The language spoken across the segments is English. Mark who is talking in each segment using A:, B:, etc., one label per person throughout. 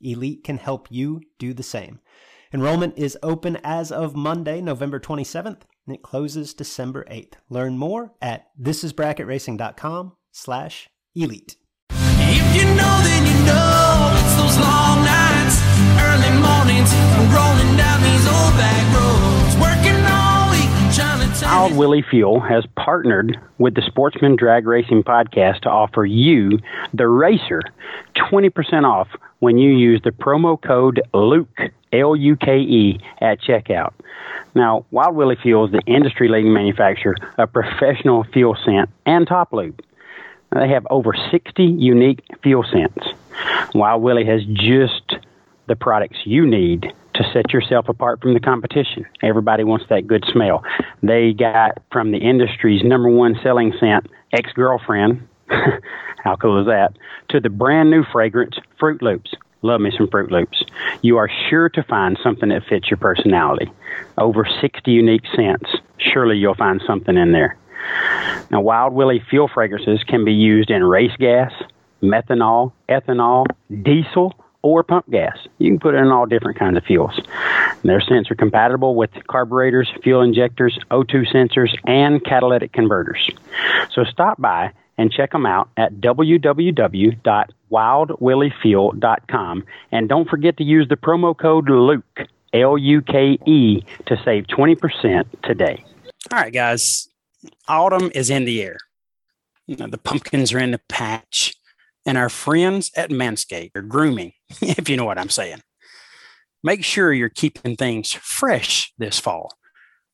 A: Elite can help you do the same. Enrollment is open as of Monday, November 27th, and it closes December 8th. Learn more at thisisbracketracing.com slash elite. If you know, then you know it's those long nights, early mornings, rolling down these old back roads, working all week, trying to Wild Willie Fuel has partnered with the Sportsman Drag Racing Podcast to offer you, the racer, 20% off when you use the promo code LUKE, L U K E, at checkout. Now, Wild Willie Fuel is the industry leading manufacturer of professional fuel scent and top lube. They have over 60 unique fuel scents. Wild Willie has just the products you need to set yourself apart from the competition. Everybody wants that good smell. They got from the industry's number one selling scent, ex girlfriend. How cool is that? To the brand new fragrance, Fruit Loops. Love me some Fruit Loops. You are sure to find something that fits your personality. Over 60 unique scents. Surely you'll find something in there. Now, Wild Willie fuel fragrances can be used in race gas, methanol, ethanol, diesel, or pump gas. You can put it in all different kinds of fuels. Their scents are compatible with carburetors, fuel injectors, O2 sensors, and catalytic converters. So stop by and check them out at www.wildwilliefuel.com. And don't forget to use the promo code LUKE, L U K E, to save 20% today.
B: All right, guys. Autumn is in the air. You know, the pumpkins are in the patch, and our friends at Manscaped are grooming, if you know what I'm saying. Make sure you're keeping things fresh this fall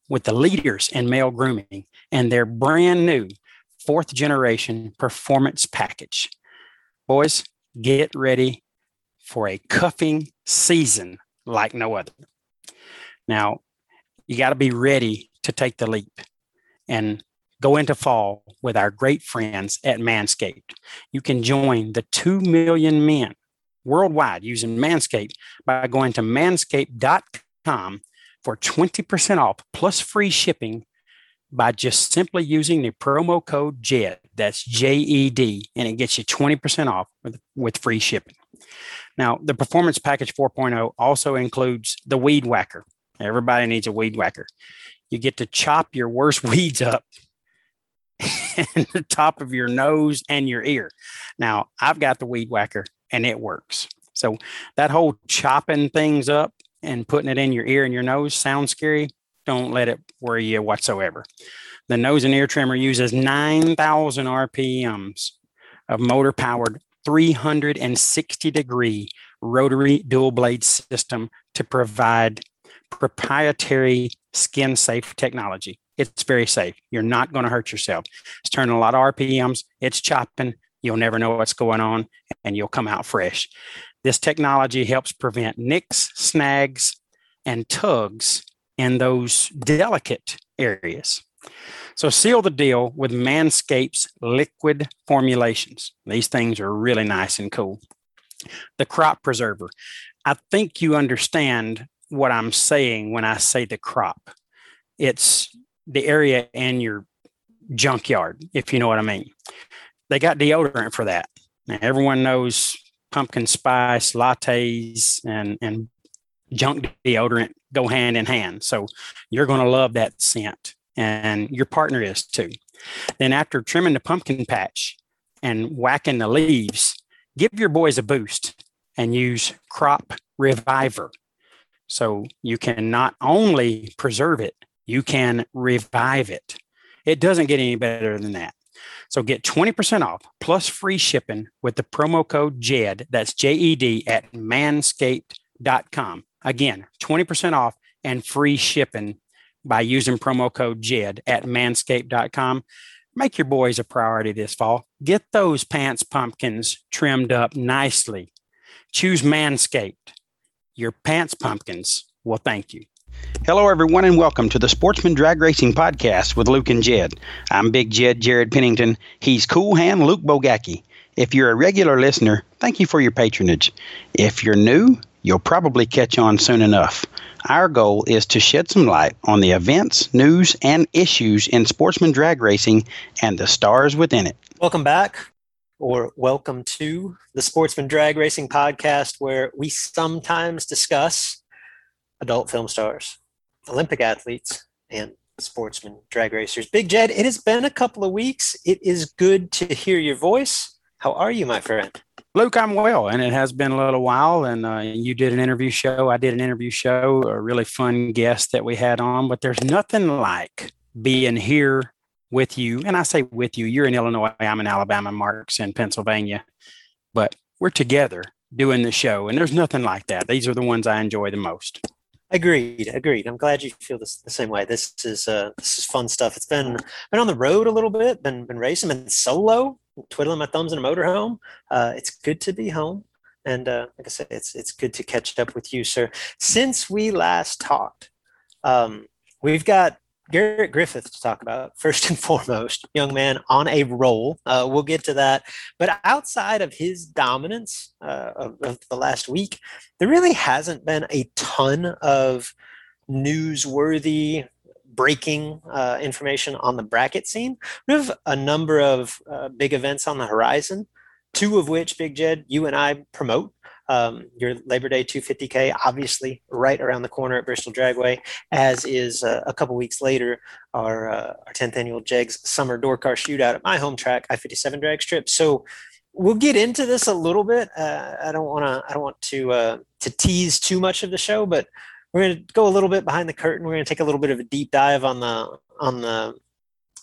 B: with the leaders in male grooming and their brand new fourth generation performance package. Boys, get ready for a cuffing season like no other. Now, you got to be ready to take the leap and go into fall with our great friends at Manscaped. You can join the 2 million men worldwide using Manscaped by going to manscaped.com for 20% off plus free shipping by just simply using the promo code JED. That's J E D, and it gets you 20% off with, with free shipping. Now, the Performance Package 4.0 also includes the Weed Whacker. Everybody needs a Weed Whacker. You get to chop your worst weeds up in the top of your nose and your ear. Now, I've got the Weed Whacker and it works. So, that whole chopping things up and putting it in your ear and your nose sounds scary don't let it worry you whatsoever. The nose and ear trimmer uses 9,000 RPMs of motor powered 360 degree rotary dual blade system to provide proprietary skin safe technology. It's very safe. You're not going to hurt yourself. It's turning a lot of RPMs, it's chopping. You'll never know what's going on and you'll come out fresh. This technology helps prevent nicks, snags, and tugs in those delicate areas. So seal the deal with Manscaped's liquid formulations. These things are really nice and cool. The crop preserver. I think you understand what I'm saying when I say the crop. It's the area in your junkyard, if you know what I mean. They got deodorant for that. Now, everyone knows pumpkin spice lattes and, and junk deodorant go hand in hand. So you're going to love that scent, and your partner is too. Then, after trimming the pumpkin patch and whacking the leaves, give your boys a boost and use Crop Reviver. So you can not only preserve it, you can revive it. It doesn't get any better than that. So get 20% off plus free shipping with the promo code JED, that's J E D, at manscaped.com. Again, 20% off and free shipping by using promo code JED at manscaped.com. Make your boys a priority this fall. Get those pants pumpkins trimmed up nicely. Choose Manscaped. Your pants pumpkins will thank you.
C: Hello, everyone, and welcome to the Sportsman Drag Racing Podcast with Luke and Jed. I'm Big Jed Jared Pennington. He's Cool Hand Luke Bogacki. If you're a regular listener, thank you for your patronage. If you're new, you'll probably catch on soon enough. Our goal is to shed some light on the events, news, and issues in sportsman drag racing and the stars within it.
A: Welcome back, or welcome to the Sportsman Drag Racing Podcast, where we sometimes discuss adult film stars, Olympic athletes, and sportsman drag racers. Big Jed, it has been a couple of weeks. It is good to hear your voice. How are you, my friend?
B: Luke, I'm well, and it has been a little while. And uh, you did an interview show. I did an interview show, a really fun guest that we had on. But there's nothing like being here with you. And I say with you, you're in Illinois, I'm in Alabama, Mark's in Pennsylvania. But we're together doing the show, and there's nothing like that. These are the ones I enjoy the most.
A: Agreed, agreed. I'm glad you feel this, the same way. This is uh, this is fun stuff. It's been been on the road a little bit, been been racing, been solo twiddling my thumbs in a motorhome. Uh, it's good to be home. And uh, like I said, it's it's good to catch up with you, sir. Since we last talked, um, we've got Garrett Griffith to talk about first and foremost. Young man on a roll. Uh, we'll get to that. But outside of his dominance uh, of, of the last week, there really hasn't been a ton of newsworthy breaking uh, information on the bracket scene. We have a number of uh, big events on the horizon, two of which, Big Jed, you and I promote. Um, your Labor Day 250K, obviously right around the corner at Bristol Dragway, as is uh, a couple weeks later our uh, our 10th annual Jegs Summer Door Car Shootout at my home track, I-57 Drag Strip. So we'll get into this a little bit. Uh, I don't want to I don't want to uh, to tease too much of the show, but we're going to go a little bit behind the curtain. We're going to take a little bit of a deep dive on the on the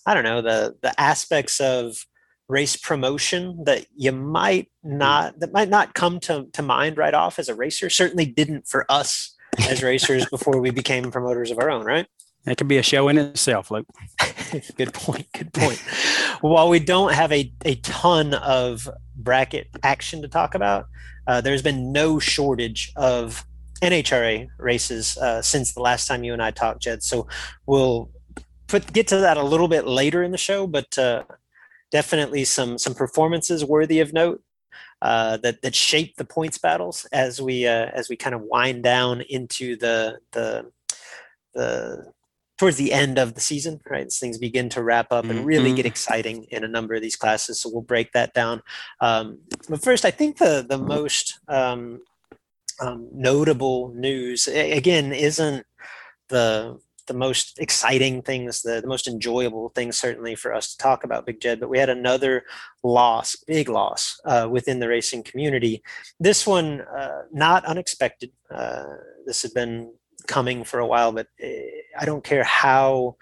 A: I don't know the the aspects of race promotion that you might not that might not come to, to mind right off as a racer certainly didn't for us as racers before we became promoters of our own right?
B: That could be a show in itself luke.
A: Good point good point. While we don't have a, a ton of bracket action to talk about uh, there's been no shortage of NHRA races uh, since the last time you and I talked, Jed. So we'll put get to that a little bit later in the show, but uh, definitely some some performances worthy of note uh, that that shape the points battles as we uh, as we kind of wind down into the the the towards the end of the season, right? As things begin to wrap up and really mm-hmm. get exciting in a number of these classes. So we'll break that down. Um, but first, I think the the most um, um, notable news again isn't the the most exciting things, the, the most enjoyable things, certainly for us to talk about, Big Jed. But we had another loss, big loss uh, within the racing community. This one, uh, not unexpected. Uh, this had been coming for a while, but eh, I don't care how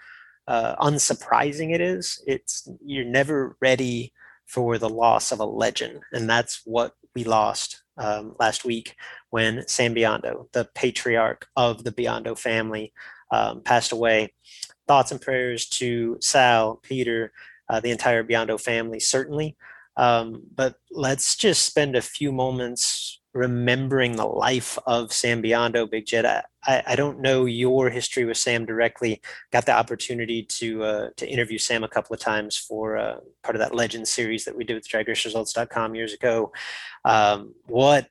A: uh, unsurprising it is. It's you're never ready for the loss of a legend, and that's what we lost um, last week when Sam Biondo, the patriarch of the Biondo family, um, passed away. Thoughts and prayers to Sal, Peter, uh, the entire Biondo family, certainly. Um, but let's just spend a few moments remembering the life of Sam Biondo, Big Jed. I, I don't know your history with Sam directly. Got the opportunity to uh, to interview Sam a couple of times for uh, part of that Legend series that we did with DragRaceResults.com years ago. Um, what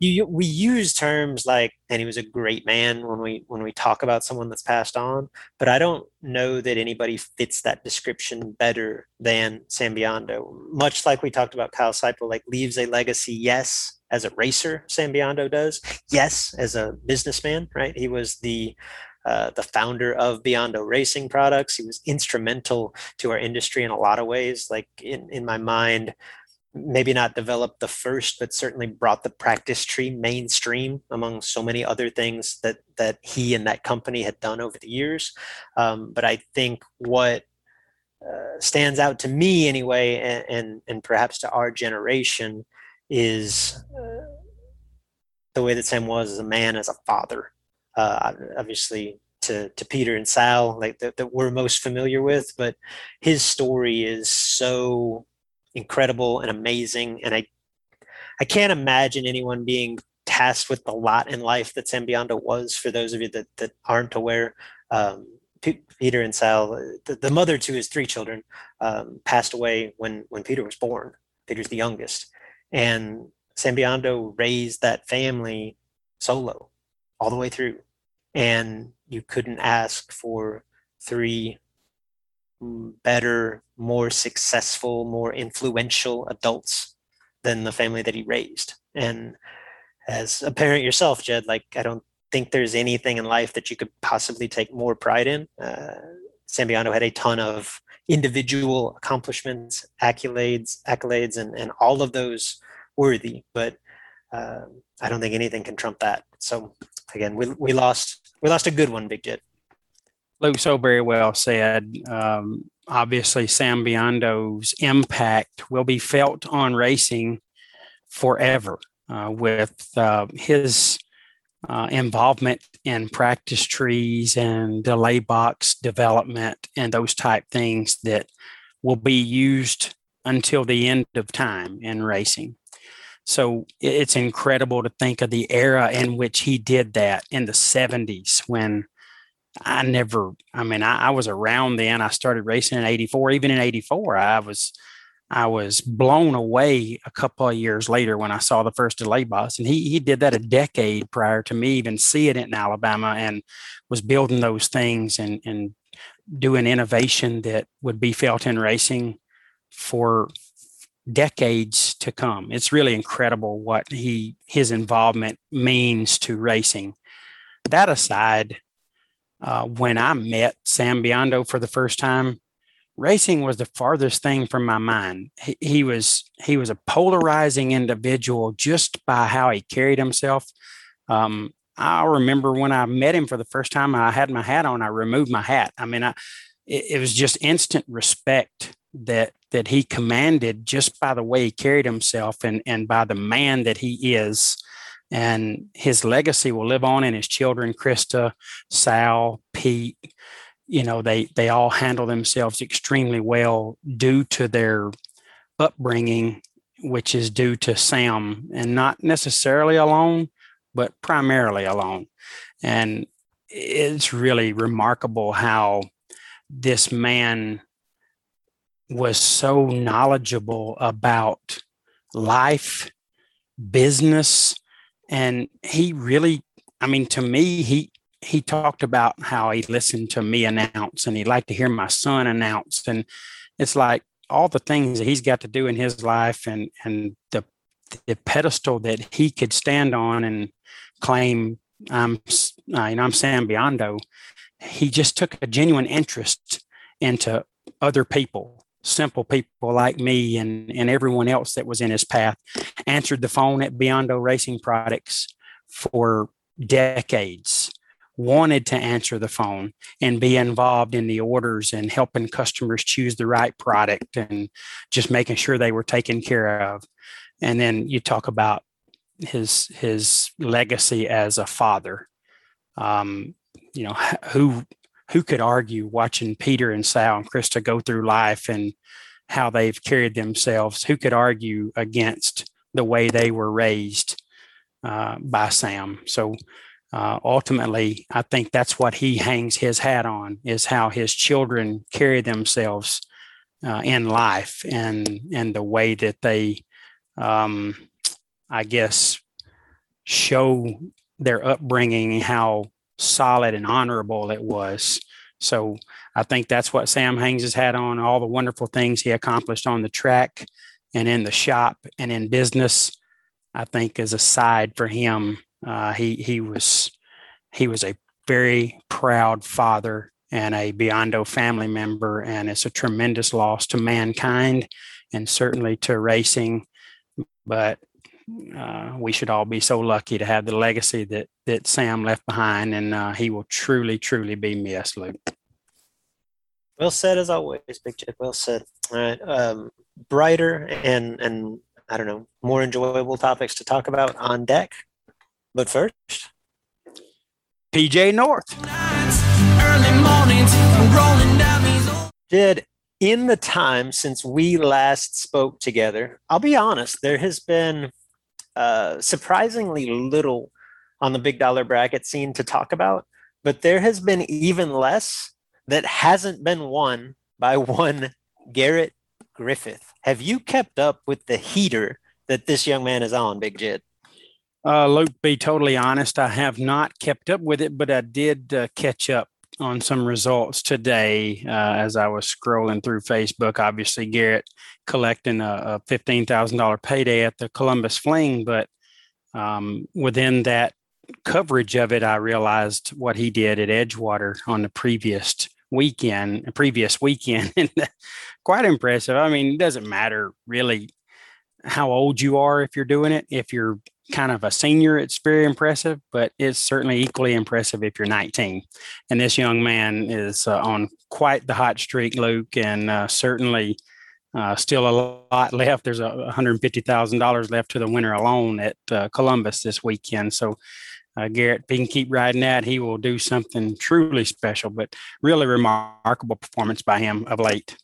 A: you we use terms like and he was a great man when we when we talk about someone that's passed on but i don't know that anybody fits that description better than sam biondo much like we talked about kyle seipel like leaves a legacy yes as a racer sam biondo does yes as a businessman right he was the uh, the founder of Biondo Racing Products. He was instrumental to our industry in a lot of ways. Like in, in my mind, maybe not developed the first, but certainly brought the practice tree mainstream among so many other things that that he and that company had done over the years. Um, but I think what uh, stands out to me anyway, and, and, and perhaps to our generation, is uh, the way that Sam was as a man, as a father. Uh, obviously, to, to Peter and Sal, like that, that we're most familiar with, but his story is so incredible and amazing. And I, I can't imagine anyone being tasked with the lot in life that Sam Biondo was. For those of you that, that aren't aware, um, Peter and Sal, the, the, mother to his three children, um, passed away when when Peter was born. Peter's the youngest, and Sam Biondo raised that family solo all the way through. And you couldn't ask for three better, more successful, more influential adults than the family that he raised. And as a parent yourself, Jed, like I don't think there's anything in life that you could possibly take more pride in. Uh, Sam Biondo had a ton of individual accomplishments, accolades, accolades, and, and all of those worthy. But uh, I don't think anything can trump that. So again, we, we lost we lost a good one, Big Jed.
B: Luke so very well said. Um, obviously, Sam Biondo's impact will be felt on racing forever uh, with uh, his uh, involvement in practice trees and delay box development and those type things that will be used until the end of time in racing. So it's incredible to think of the era in which he did that in the 70s when I never, I mean, I, I, was around then. I started racing in 84. Even in 84, I was, I was blown away a couple of years later when I saw the first delay box. And he, he did that a decade prior to me even seeing it in Alabama and was building those things and, and doing innovation that would be felt in racing for decades to come. It's really incredible what he, his involvement means to racing. That aside, uh, when I met Sam Biondo for the first time, racing was the farthest thing from my mind. He, he, was he was a polarizing individual just by how he carried himself. Um, I remember when I met him for the first time, I had my hat on. I removed my hat. I mean, I, it, it was just instant respect that that he commanded just by the way he carried himself and and by the man that he is and his legacy will live on in his children krista sal pete. You know they they all handle themselves extremely well due to their upbringing which is due to sam and not necessarily alone but primarily alone. And it's really remarkable how this man was so knowledgeable about life business and he really i mean to me he he talked about how he listened to me announce and he liked to hear my son announce. And it's like all the things that he's got to do in his life and and the the pedestal that he could stand on and claim I'm uh, you know I'm Sam Biondo he just took a genuine interest into other people simple people like me and, and everyone else that was in his path answered the phone at Biondo Racing Products for decades wanted to answer the phone and be involved in the orders and helping customers choose the right product and just making sure they were taken care of. And then you talk about his his legacy as a father. Um, you know who who could argue watching Peter and Sal and Krista go through life and how they've carried themselves? Who could argue against the way they were raised uh, by Sam? So uh, ultimately, I think that's what he hangs his hat on is how his children carry themselves uh, in life and and the way that they, um, I guess, show their upbringing, how solid and honorable it was. So I think that's what Sam hangs his hat on, all the wonderful things he accomplished on the track and in the shop and in business. I think as a side for him, uh, he he was he was a very proud father and a Biondo family member, and it's a tremendous loss to mankind and certainly to racing. But uh, we should all be so lucky to have the legacy that that Sam left behind, and uh, he will truly, truly be missed, Luke.
A: Well said, as always, Big Jed. Well said. All right, um, brighter and and I don't know more enjoyable topics to talk about on deck. But first,
B: PJ North.
A: Did in the time since we last spoke together, I'll be honest, there has been uh, surprisingly little on the big dollar bracket scene to talk about, but there has been even less that hasn't been won by one Garrett Griffith. Have you kept up with the heater that this young man is on, Big Jed?
B: Uh, Luke, be totally honest, I have not kept up with it, but I did uh, catch up on some results today uh, as I was scrolling through Facebook. Obviously, Garrett collecting a, a $15,000 payday at the Columbus Fling, but um, within that coverage of it, I realized what he did at Edgewater on the previous weekend, previous weekend, and quite impressive. I mean, it doesn't matter really how old you are if you're doing it. If you're kind of a senior, it's very impressive, but it's certainly equally impressive if you're 19. And this young man is uh, on quite the hot streak, Luke, and uh, certainly uh, still a lot left. There's $150,000 left to the winner alone at uh, Columbus this weekend. So, uh, Garrett, if he can keep riding that, he will do something truly special, but really remarkable performance by him of late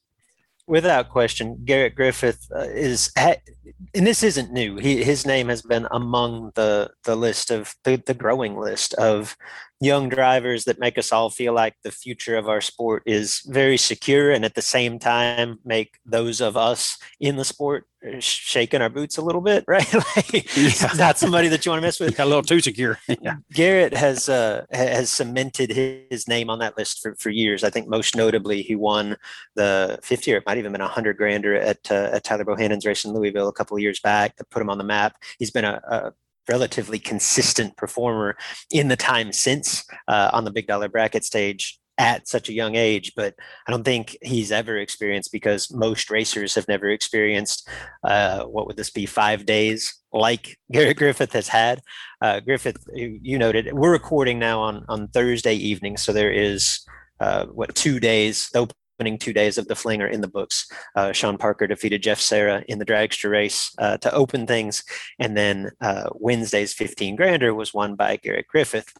A: without question, Garrett Griffith uh, is, and this isn't new. He, his name has been among the the list of the, the growing list of young drivers that make us all feel like the future of our sport is very secure and at the same time make those of us in the sport uh, shaking our boots a little bit right? Like yeah. not somebody that you want to mess with.
B: A little too secure.
A: Yeah. Garrett has uh has cemented his name on that list for, for years. I think most notably he won the 50 or it might even been a 100 grander at uh, at tyler bohannon's race in louisville a couple of years back that put him on the map. He's been a, a relatively consistent performer in the time since uh, on the big dollar bracket stage at such a young age, but I don't think he's ever experienced because most racers have never experienced uh, what would this be five days like Garrett Griffith has had. Uh, Griffith, you noted, we're recording now on on Thursday evening, so there is uh, what two days. The opening two days of the fling are in the books. Uh, Sean Parker defeated Jeff Serra in the dragster race uh, to open things. And then uh, Wednesday's 15 grander was won by Garrett Griffith.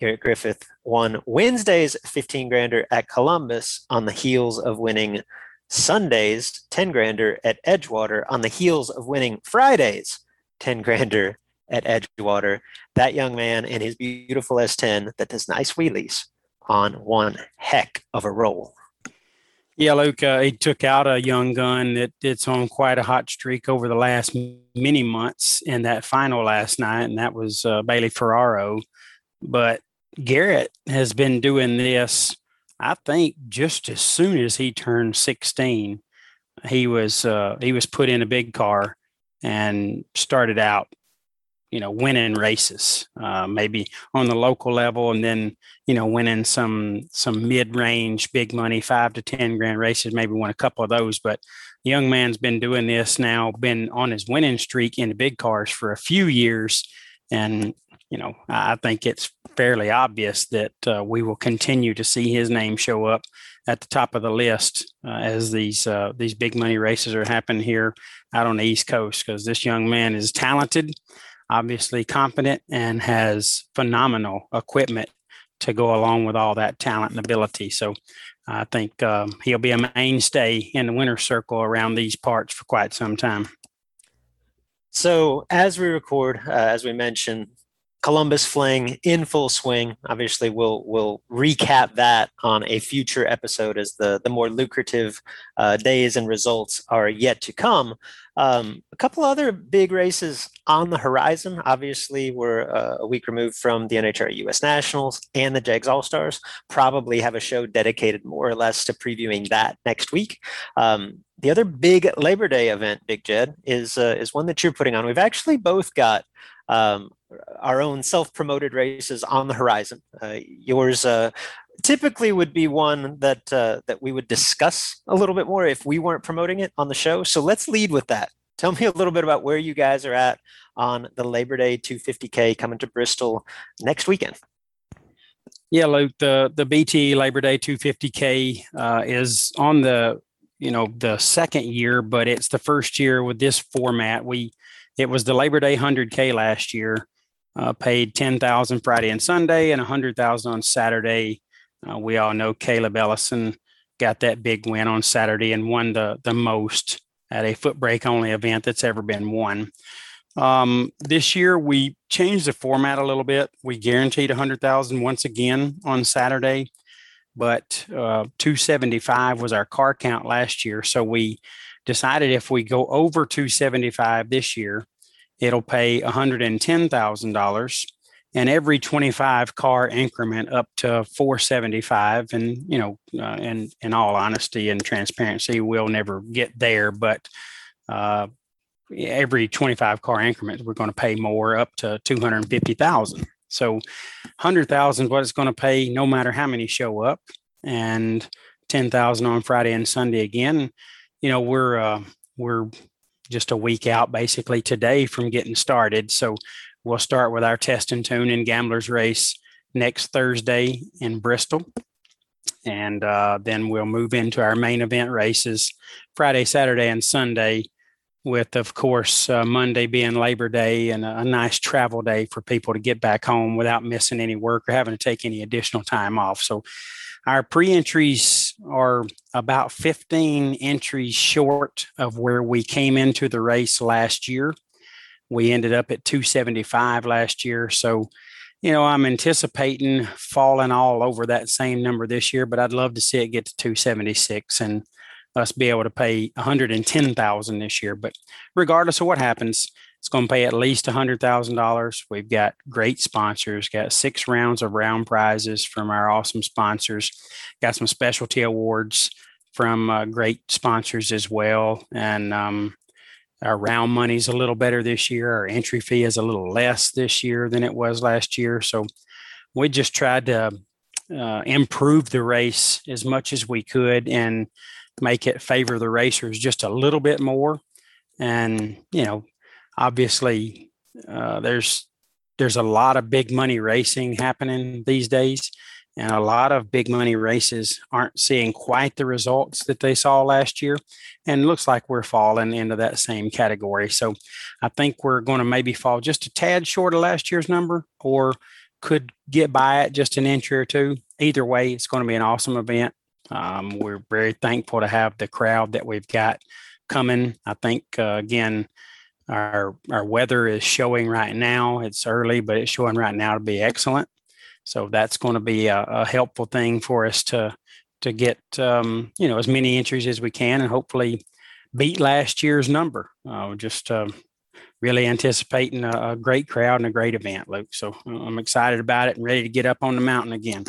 A: Garrett Griffith won Wednesday's 15 grander at Columbus on the heels of winning Sunday's 10 grander at Edgewater on the heels of winning Friday's 10 grander at Edgewater. That young man and his beautiful S10 that does nice wheelies on one heck of a roll.
B: Yeah, Luke, uh, he took out a young gun that it's on quite a hot streak over the last many months in that final last night, and that was uh, Bailey Ferraro. But Garrett has been doing this, I think, just as soon as he turned 16. He was uh, he was put in a big car and started out you know winning races uh, maybe on the local level and then you know winning some some mid-range big money five to ten grand races maybe won a couple of those. But the young man's been doing this now been on his winning streak in the big cars for a few years. And you know i think it's fairly obvious that uh, we will continue to see his name show up at the top of the list uh, as these uh, these big money races are happening here out on the east coast because this young man is talented obviously competent and has phenomenal equipment to go along with all that talent and ability. So I think um, he'll be a mainstay in the winner circle around these parts for quite some time.
A: So as we record, uh, as we mentioned, Columbus Fling in full swing. Obviously, we'll we'll recap that on a future episode as the the more lucrative uh, days and results are yet to come. Um, a couple other big races on the horizon. Obviously, we're uh, a week removed from the NHRA US Nationals and the JEGS All Stars. Probably have a show dedicated more or less to previewing that next week. Um, the other big Labor Day event, Big Jed, is uh, is one that you're putting on. We've actually both got um, our own self-promoted races on the horizon. Uh, yours uh, typically would be one that uh, that we would discuss a little bit more if we weren't promoting it on the show. So let's lead with that. Tell me a little bit about where you guys are at on the Labor Day 250K coming to Bristol next weekend.
B: Yeah, Luke, the the BT Labor Day 250K uh, is on the you know the second year, but it's the first year with this format. We it was the Labor Day 100K last year. Uh, paid 10,000 Friday and Sunday and 100,000 on Saturday. Uh, we all know Caleb Ellison got that big win on Saturday and won the the most at a foot brake only event that's ever been won. Um, this year we changed the format a little bit. We guaranteed 100,000 once again on Saturday, but uh, 275 was our car count last year. So we decided if we go over 275 this year, it'll pay $110,000 and every 25 car increment up to 475 and you know uh, in in all honesty and transparency we'll never get there but uh, every 25 car increment we're going to pay more up to 250,000 so 100,000 what it's going to pay no matter how many show up and 10,000 on Friday and Sunday again you know we're uh, we're just a week out basically today from getting started. So we'll start with our test and tune in gamblers race next Thursday in Bristol. And uh, then we'll move into our main event races Friday, Saturday, and Sunday, with, of course, uh, Monday being Labor Day and a, a nice travel day for people to get back home without missing any work or having to take any additional time off. So our pre entries are about 15 entries short of where we came into the race last year. We ended up at 275 last year. So, you know, I'm anticipating falling all over that same number this year, but I'd love to see it get to 276 and us be able to pay 110,000 this year. But regardless of what happens, it's going to pay at least $100,000. We've got great sponsors, got six rounds of round prizes from our awesome sponsors, got some specialty awards from uh, great sponsors as well. And um, our round money's a little better this year. Our entry fee is a little less this year than it was last year. So we just tried to uh, improve the race as much as we could and make it favor the racers just a little bit more. And, you know, obviously uh, there's there's a lot of big money racing happening these days and a lot of big money races aren't seeing quite the results that they saw last year and looks like we're falling into that same category. So i think we're going to maybe fall just a tad short of last year's number or could get by it just an inch or two. Either way it's going to be an awesome event. Um, we're very thankful to have the crowd that we've got coming. I think uh, again our our weather is showing right now. It's early, but it's showing right now to be excellent. So that's going to be a, a helpful thing for us to to get um, you know as many entries as we can, and hopefully beat last year's number. Uh, just uh, really anticipating a, a, great crowd and a great event, Luke. So uh, I'm excited about it and ready to get up on the mountain again.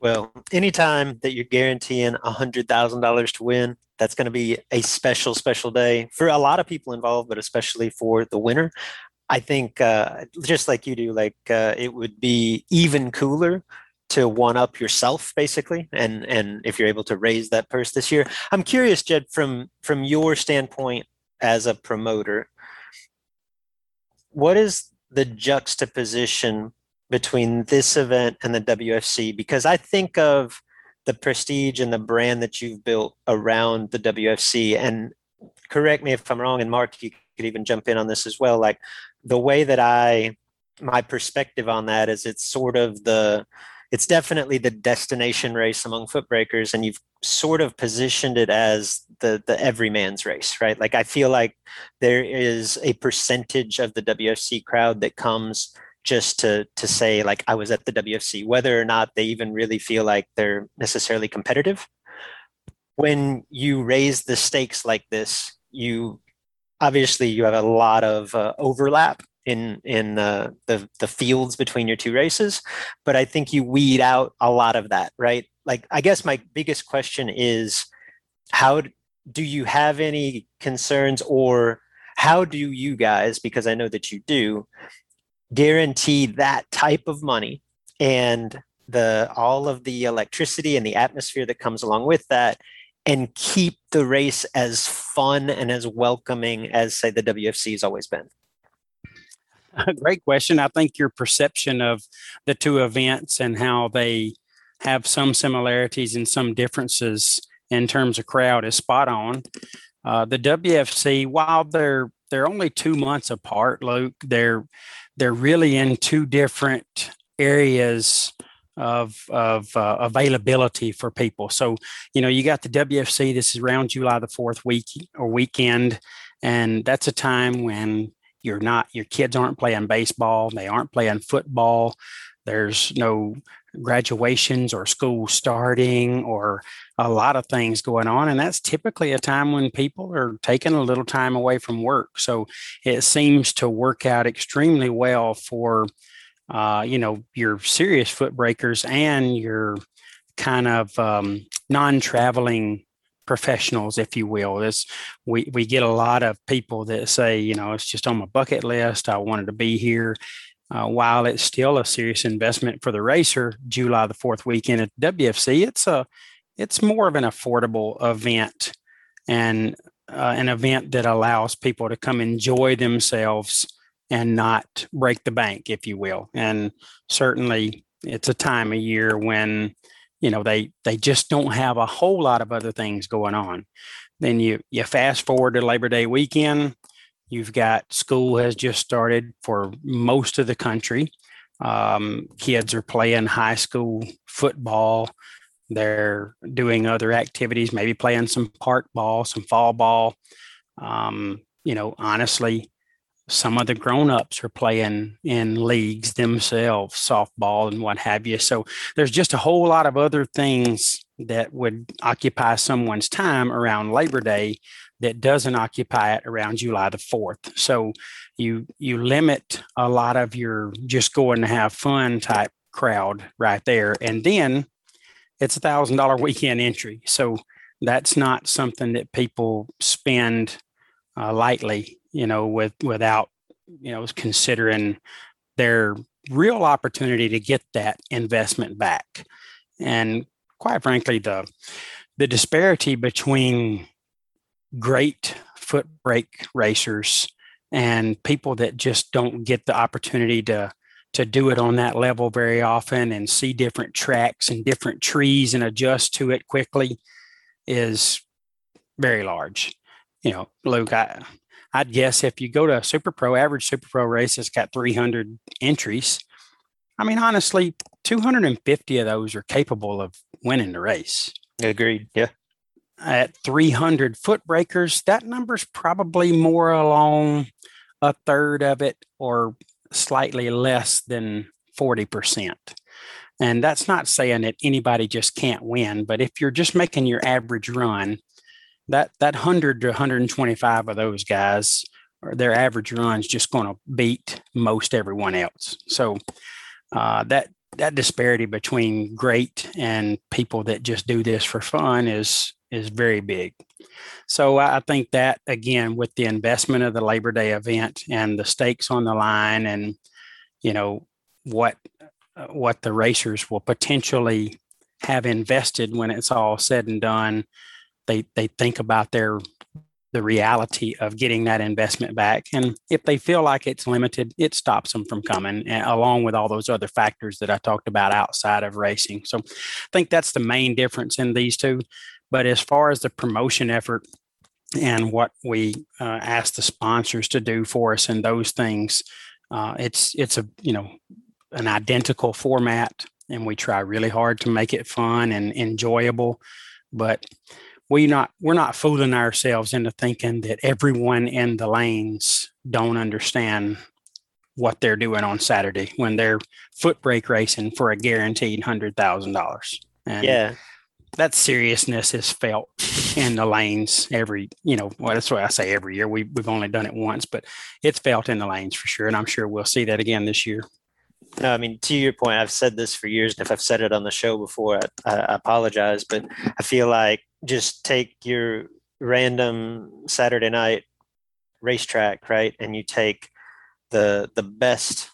A: Well, anytime that you're guaranteeing a hundred thousand dollars to win, that's going to be a special, special day for a lot of people involved, but especially for the winner. I think uh, just like you do, like uh, it would be even cooler to one up yourself, basically, and and if you're able to raise that purse this year. I'm curious, Jed, from from your standpoint as a promoter, what is the juxtaposition between this event and the WFC? Because I think of the prestige and the brand that you've built around the WFC. And correct me if I'm wrong, and Mark, you could even jump in on this as well. Like the way that I, my perspective on that is it's sort of the, it's definitely the destination race among footbrakers, and you've sort of positioned it as the the everyman's race, right? Like I feel like there is a percentage of the WFC crowd that comes just to to say like I was at the WFC, whether or not they even really feel like they're necessarily competitive. When you raise the stakes like this, you obviously you have a lot of uh, overlap in in the the fields between your two races, but I think you weed out a lot of that, right? Like I guess my biggest question is how do you have any concerns or how do you guys because I know that you do guarantee that type of money and the all of the electricity and the atmosphere that comes along with that and keep the race as fun and as welcoming as say the WFC has always been?
B: Great question. I think your perception of the two events and how they have some similarities and some differences in terms of crowd is spot on. Uh, the WFC, while they're they're only two months apart, Luke, they're they're really in two different areas of of uh, availability for people. So you know you got the WFC. This is around July the fourth week or weekend, and that's a time when you're not your kids aren't playing baseball, they aren't playing football. There's no graduations or school starting or a lot of things going on and that's typically a time when people are taking a little time away from work. So it seems to work out extremely well for uh, you know your serious foot brakers and your kind of um, non-traveling professionals if you will. This we, we get a lot of people that say you know it's just on my bucket list. I wanted to be here uh, while it's still a serious investment for the racer, July the fourth weekend at WFC, it's a it's more of an affordable event and uh, an event that allows people to come enjoy themselves and not break the bank, if you will. And certainly, it's a time of year when you know they they just don't have a whole lot of other things going on. Then you you fast forward to Labor Day weekend You've got school has just started for most of the country. Um, kids are playing high school football. They're doing other activities, maybe playing some park ball, some fall ball. Um, you know, honestly, some of the grown-ups are playing in leagues themselves softball and what have you so there's just a whole lot of other things that would occupy someone's time around labor day that doesn't occupy it around July the 4th. So you you limit a lot of your just going to have fun type crowd right there. And then it's a thousand dollar weekend entry. So that's not something that people spend uh, lightly, you know, with without, you know, considering their real opportunity to get that investment back. And quite frankly, the the disparity between great foot brake racers and people that just don't get the opportunity to to do it on that level very often and see different tracks and different trees and adjust to it quickly is very large. You know, Luke, I, I'd guess if you go to a super pro, average super pro race that's got 300 entries, I mean, honestly, 250 of those are capable of winning the race.
A: Agreed. Yeah
B: at 300 foot brakers, that number's probably more along a third of it or slightly less than 40%. And that's not saying that anybody just can't win, but if you're just making your average run, that that 100 to 125 of those guys, their average run is just going to beat most everyone else. So uh, that that disparity between great and people that just do this for fun is is very big. So I think that again, with the investment of the Labor Day event and the stakes on the line, and you know what uh, what the racers will potentially have invested when it's all said and done, they they think about their the reality of getting that investment back. And if they feel like it's limited, it stops them from coming, along with all those other factors that I talked about outside of racing. So I think that's the main difference in these two. But as far as the promotion effort and what we uh, ask the sponsors to do for us and those things, uh, it's it's a you know an identical format, and we try really hard to make it fun and enjoyable. But we not we're not fooling ourselves into thinking that everyone in the lanes don't understand what they're doing on Saturday when they're foot brake racing for a guaranteed hundred thousand dollars.
A: Yeah,
B: that seriousness is felt in the lanes every, you know, well, that's why I say every year. We, we've only done it once, but it's felt in the lanes for sure. And I'm sure we'll see that again this year.
A: No, I mean, to your point, I've said this for years. And if I've said it on the show before, I, I apologize. But I feel like just take your random Saturday night racetrack, right? And you take the the best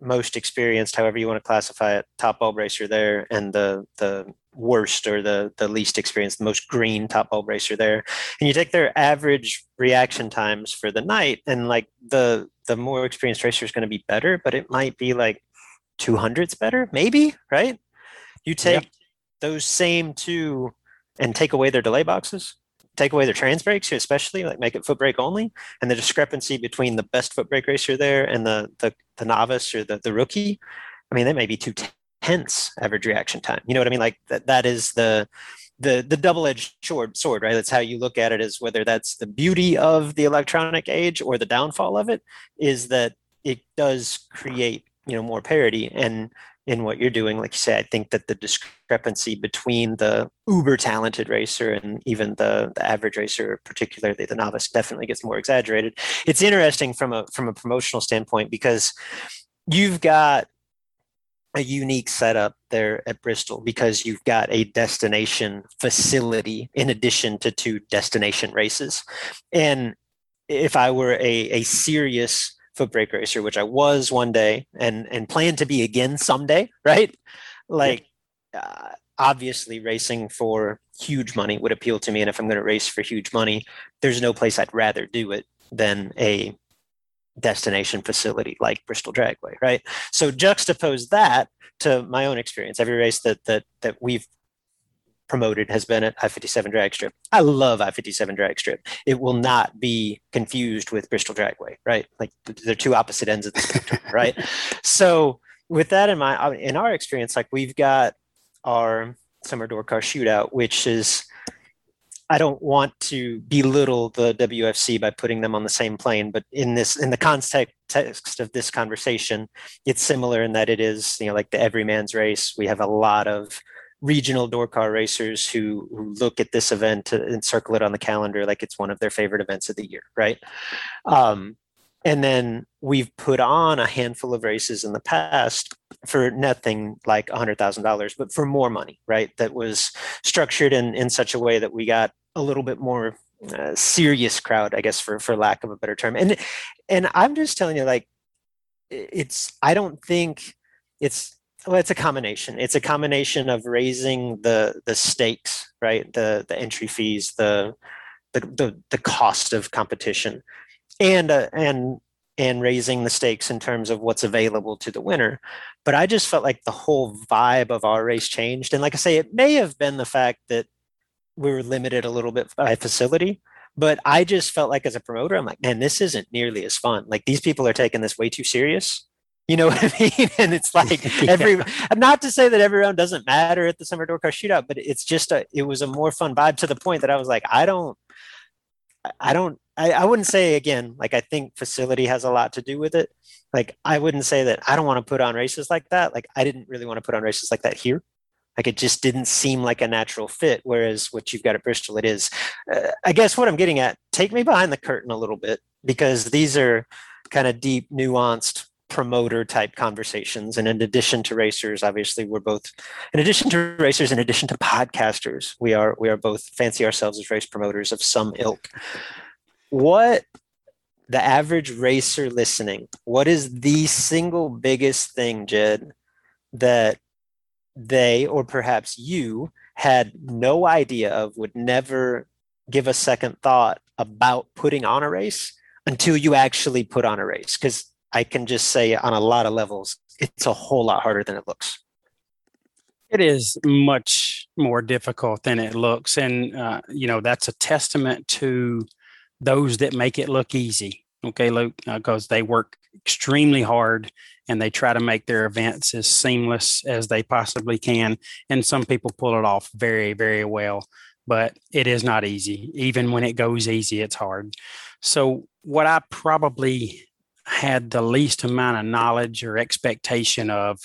A: most experienced, however you want to classify it, top bulb racer there, and the the worst or the the least experienced, the most green top bulb racer there, and you take their average reaction times for the night, and like the the more experienced racer is going to be better, but it might be like two hundredths better, maybe, right? You take those same two and take away their delay boxes, take away their trans brakes, especially like make it foot brake only, and the discrepancy between the best foot brake racer there and the the, the novice or the, the rookie, I mean, that may be two tenths average reaction time. You know what I mean? Like that that is the the the double-edged sword sword right that's how you look at it is whether that's the beauty of the electronic age or the downfall of it is that it does create you know more parity and in what you're doing. Like you say, I think that the discrepancy between the uber talented racer and even the, the average racer, particularly the novice, definitely gets more exaggerated. It's interesting from a from a promotional standpoint because you've got a unique setup there at Bristol because you've got a destination facility in addition to two destination races. And if I were a, a serious foot brake racer, which I was one day and and plan to be again someday, right? Like uh, obviously racing for huge money would appeal to me and if I'm going to race for huge money, there's no place I'd rather do it than a destination facility like Bristol Dragway, right? So juxtapose that to my own experience. Every race that that that we've promoted has been at I-57 drag strip. I love I-57 drag strip. It will not be confused with Bristol Dragway, right? Like they're two opposite ends of the spectrum, right? So with that in mind, in our experience, like we've got our summer door car shootout, which is I don't want to belittle the WFC by putting them on the same plane, but in this in the context of this conversation, it's similar in that it is you know like the everyman's race. We have a lot of regional door car racers who, who look at this event and circle it on the calendar like it's one of their favorite events of the year, right? Um, and then we've put on a handful of races in the past for nothing like $100,000, but for more money, right? That was structured in, in such a way that we got a little bit more uh, serious crowd, I guess, for, for lack of a better term. And, and I'm just telling you, like, it's, I don't think it's, well, it's a combination. It's a combination of raising the the stakes, right? The the entry fees, the the the, the cost of competition, and uh, and and raising the stakes in terms of what's available to the winner. But I just felt like the whole vibe of our race changed. And like I say, it may have been the fact that we were limited a little bit by facility. But I just felt like as a promoter, I'm like, man, this isn't nearly as fun. Like these people are taking this way too serious you know what I mean? And it's like every yeah. not to say that every round doesn't matter at the summer door car shootout, but it's just a it was a more fun vibe to the point that I was like, I don't I don't I, I wouldn't say again, like I think facility has a lot to do with it. Like I wouldn't say that I don't want to put on races like that. Like I didn't really want to put on races like that here. Like it just didn't seem like a natural fit. Whereas what you've got at Bristol, it is. Uh, I guess what I'm getting at, take me behind the curtain a little bit because these are kind of deep, nuanced promoter type conversations. And in addition to racers, obviously we're both, in addition to racers, in addition to podcasters, we are we are both fancy ourselves as race promoters of some ilk. What the average racer listening, what is the single biggest thing, Jed, that they or perhaps you had no idea of, would never give a second thought about putting on a race until you actually put on a race? Because I can just say on a lot of levels, it's a whole lot harder than it looks.
B: It is much more difficult than it looks. And, uh, you know, that's a testament to those that make it look easy. Okay, Luke, because uh, they work extremely hard and they try to make their events as seamless as they possibly can. And some people pull it off very, very well, but it is not easy. Even when it goes easy, it's hard. So, what I probably had the least amount of knowledge or expectation of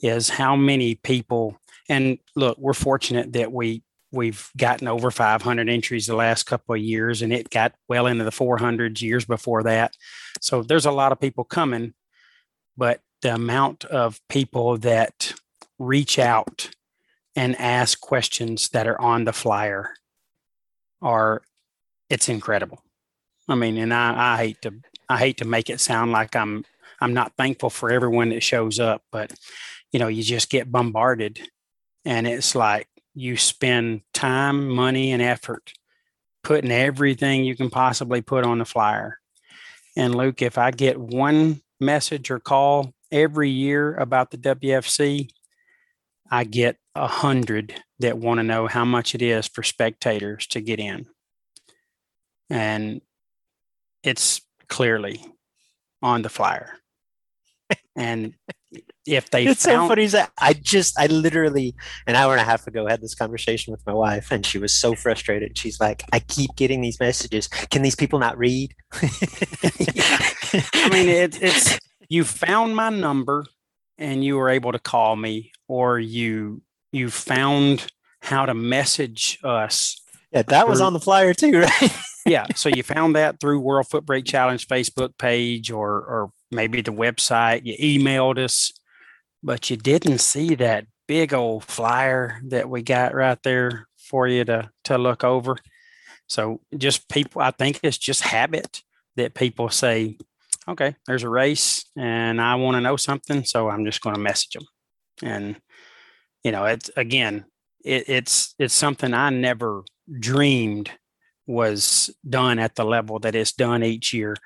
B: is how many people and look we're fortunate that we we've gotten over 500 entries the last couple of years and it got well into the 400s years before that. So there's a lot of people coming but the amount of people that reach out and ask questions that are on the flyer are it's incredible. I mean and i, I hate to i hate to make it sound like i'm i'm not thankful for everyone that shows up but you know you just get bombarded and it's like you spend time, money, and effort putting everything you can possibly put on the flyer. And Luke, if I get one message or call every year about the WFC, I get a hundred that want to know how much it is for spectators to get in. And it's clearly on the flyer. And if they
A: it's
B: found,
A: so funny that I just I literally an hour and a half ago had this conversation with my wife and she was so frustrated. She's like, I keep getting these messages. Can these people not read?
B: I mean, it, it's you found my number and you were able to call me, or you you found how to message us.
A: Yeah, that was on the flyer too, right?
B: Yeah, so you found that through World Foot Brake Challenge Facebook page, or or maybe the website. You emailed us, but you didn't see that big old flyer that we got right there for you to to look over. So just people, I think it's just habit that people say, okay, there's a race and I want to know something, so I'm just going to message them. And you know, it's again, it, it's it's something I never dreamed was done at the level that it's done each year.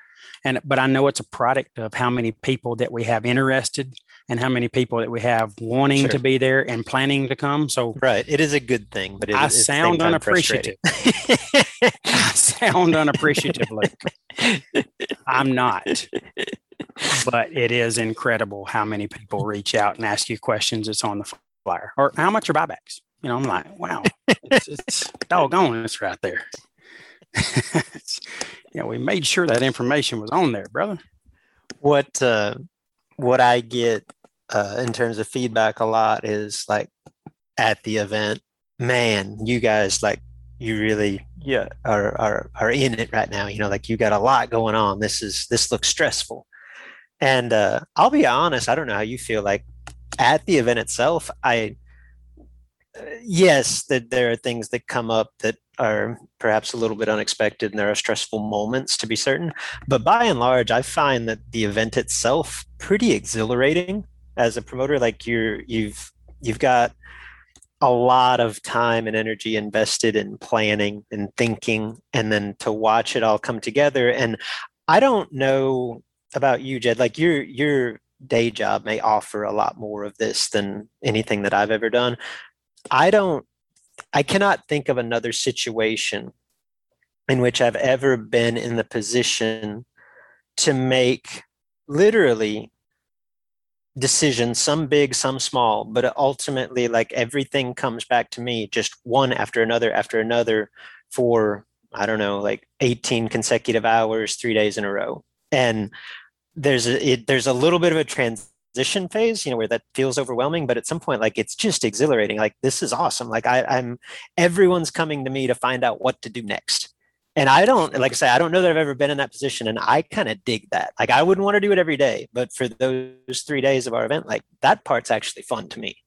B: And but I know it's a product of how many people that we have interested and how many people that we have wanting
A: Sure.
B: to be there and planning to come. So
A: right. It is a good thing, but it,
B: I
A: it's
B: sound unappreciative. I sound unappreciative, Luke. I'm not. But it is incredible how many people reach out and ask you questions that's on the flyer. Or how much are buybacks? You know, I'm like, wow, it's, it's doggone, it's right there. Know, we made sure that information was on there, brother.
A: what uh, what I get uh, in terms of feedback a lot is like at the event, man, you guys like you really yeah are are are in it right now. You know, like you got a lot going on. This is this looks stressful. And uh, I'll be honest, I don't know how you feel like at the event itself. I uh, yes, that there are things that come up that are perhaps a little bit unexpected, and there are stressful moments to be certain. But by and large i find that the event itself pretty exhilarating. As a promoter like you're you've you've got a lot of time and energy invested in planning and thinking and then to watch it all come together. And i don't know about you jed like your your day job may offer a lot more of this than anything that i've ever done. I don't i cannot think of another situation in which I've ever been in the position to make literally decisions, some big, some small, but ultimately, like everything comes back to me just one after another after another for, I don't know, like 18 consecutive hours, three days in a row. And there's a, it, there's a little bit of a transition phase, you know, where that feels overwhelming, but at some point, like it's just exhilarating. Like this is awesome. Like I, I'm, everyone's coming to me to find out what to do next. And I don't, like I say, I don't know that I've ever been in that position. And I kind of dig that. Like, I wouldn't want to do it every day, but for those three days of our event, like that part's actually fun to me.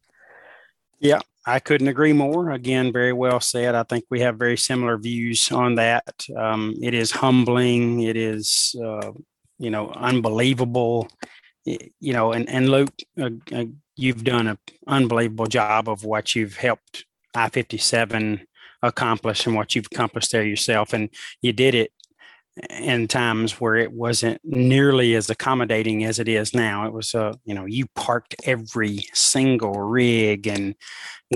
B: Yeah, I couldn't agree more. Again, very well said. I think we have very similar views on that. Um, it is humbling. It is, uh, you know, unbelievable. You know, and and Luke, uh, uh, you've done an unbelievable job of what you've helped I fifty seven accomplish and what you've accomplished there yourself, and you did it in times where it wasn't nearly as accommodating as it is now. It was, uh, you know, you parked every single rig and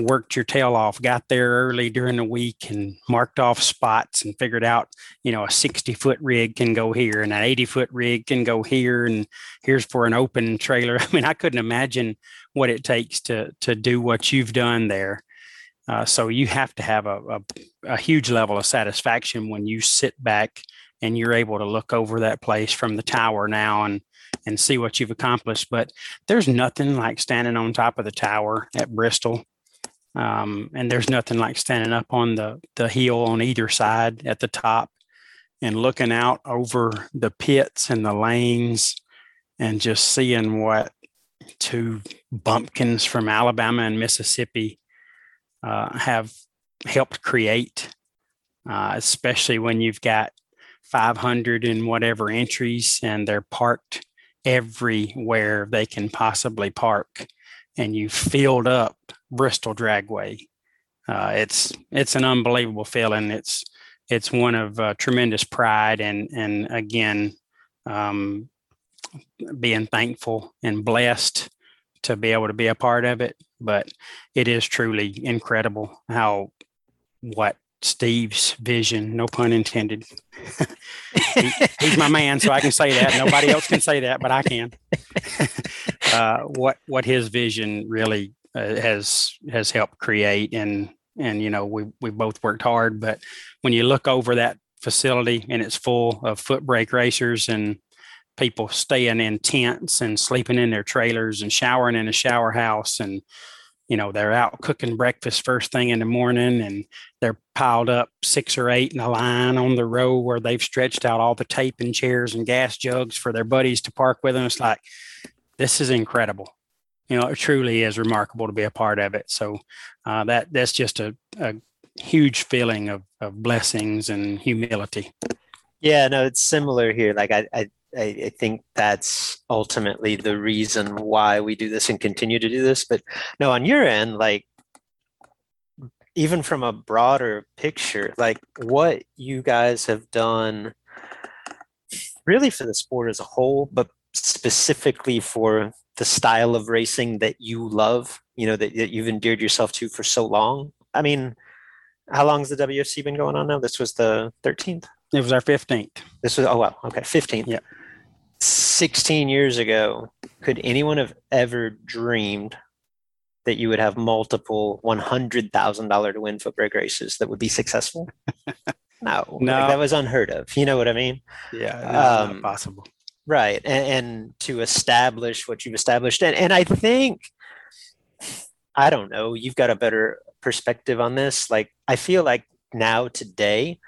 B: worked your tail off, got there early during the week and marked off spots and figured out, you know, a 60 foot rig can go here and an 80 foot rig can go here. And here's for an open trailer. I mean, I couldn't imagine what it takes to, to do what you've done there. Uh, so you have to have a, a, a huge level of satisfaction when you sit back and you're able to look over that place from the tower now and and see what you've accomplished. But there's nothing like standing on top of the tower at Bristol. Um, and there's nothing like standing up on the, the hill on either side at the top and looking out over the pits and the lanes and just seeing what two bumpkins from Alabama and Mississippi uh, have helped create, uh, especially when you've got 500 and whatever entries and they're parked everywhere they can possibly park and you filled up bristol dragway. Uh, it's it's an unbelievable feeling. It's it's one of uh, tremendous pride and and again um, being thankful and blessed to be able to be a part of it but it is truly incredible how what Steve's vision, no pun intended. he, he's my man, so I can say that. Nobody else can say that, but I can. uh, what what his vision really uh, has has helped create, and and you know we we both worked hard, but when you look over that facility and it's full of foot brake racers and people staying in tents and sleeping in their trailers and showering in a shower house and you know they're out cooking breakfast first thing in the morning and they're piled up six or eight in a line on the row where they've stretched out all the tape and chairs and gas jugs for their buddies to park with them it's like this is incredible. You know it truly is remarkable to be a part of it. So uh, that that's just a, a huge feeling of, of blessings and humility.
A: Yeah no it's similar here. Like i, I I, I, think that's ultimately the reason why we do this and continue to do this. But no, on your end, like even from a broader picture, like what you guys have done really for the sport as a whole, but specifically for the style of racing that you love, you know, that, that you've endeared yourself to for so long. I mean, how long has the WFC been going on now? This was the 13th.
B: It was our 15th.
A: This was, oh, wow. Okay. 15th.
B: Yeah.
A: 16 years ago, could anyone have ever dreamed that you would have multiple $100,000 to win foot brake races that would be successful? no,
B: no.
A: Like that was unheard of. You know what I mean?
B: Yeah, um, possible.
A: Right. And, and, to establish what you've established. And, and I think, I don't know, you've got a better perspective on this. Like, I feel like now, today,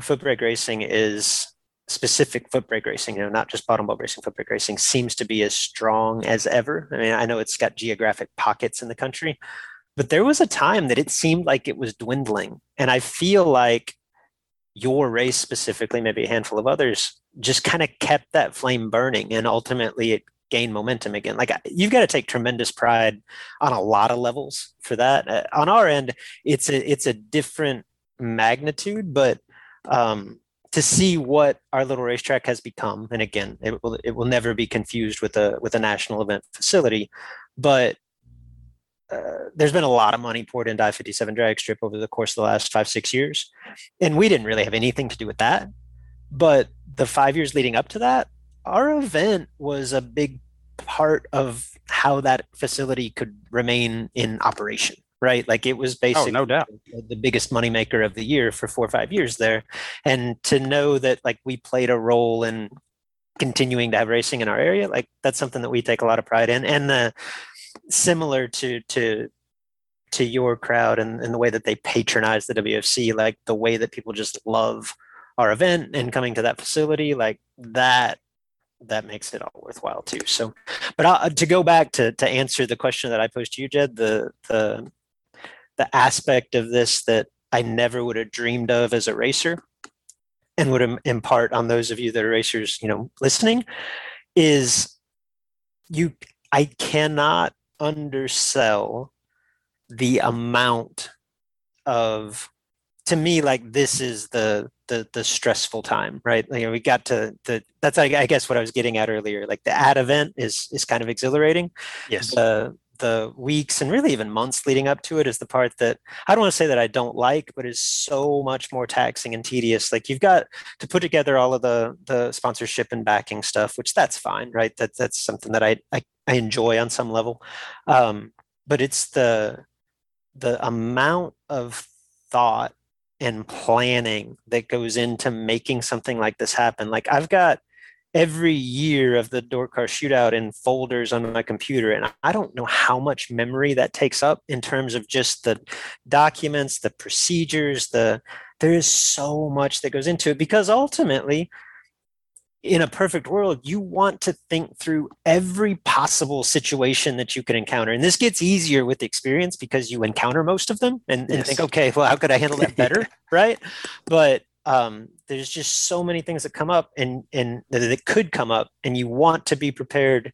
A: foot brake racing is specific foot brake racing, you know, not just bottom bulb racing, foot brake racing seems to be as strong as ever. I mean, I know it's got geographic pockets in the country, but there was a time that it seemed like it was dwindling. And I feel like your race specifically, maybe a handful of others, just kind of kept that flame burning and ultimately it gained momentum again. Like you've got to take tremendous pride on a lot of levels for that. Uh, on our end, it's a it's a different magnitude, but um, to see what our little racetrack has become. And again it will it will never be confused with a with a national event facility but uh, there's been a lot of money poured into I-57 drag strip over the course of the last five six years. And we didn't really have anything to do with that. But the five years leading up to that our event was a big part of how that facility could remain in operation right? Like it was basically
B: oh, no doubt.
A: the biggest moneymaker of the year for four or five years there. And to know that like we played a role in continuing to have racing in our area, like that's something that we take a lot of pride in. And the similar to to to your crowd and, and the way that they patronize the WFC, like the way that people just love our event and coming to that facility, like that that makes it all worthwhile too. So, but uh, to go back to to answer the question that I posed to you, Jed, the the the aspect of this that I never would have dreamed of as a racer and would impart on those of you that are racers, you know, listening is you I cannot undersell the amount of to me like this is the the the stressful time right? Like we got to the that's I, guess what i was getting at earlier like the ad event is is kind of exhilarating.
B: Yes.
A: The the weeks and really even months leading up to it is the part that I don't want to say that I don't like, but is so much more taxing and tedious. Like you've got to put together all of the the sponsorship and backing stuff, which that's fine, right? That that's something that I I, I enjoy on some level. Um, but it's the the amount of thought and planning that goes into making something like this happen. Like I've got every year of the door car shootout in folders on my computer and i don't know how much memory that takes up in terms of just the documents the procedures the there is so much that goes into it because ultimately in a perfect world you want to think through every possible situation that you can encounter and this gets easier with experience because you encounter most of them and, and think okay well how could i handle that better? Right? But um, there's just so many things that come up and and that, could come up and you want to be prepared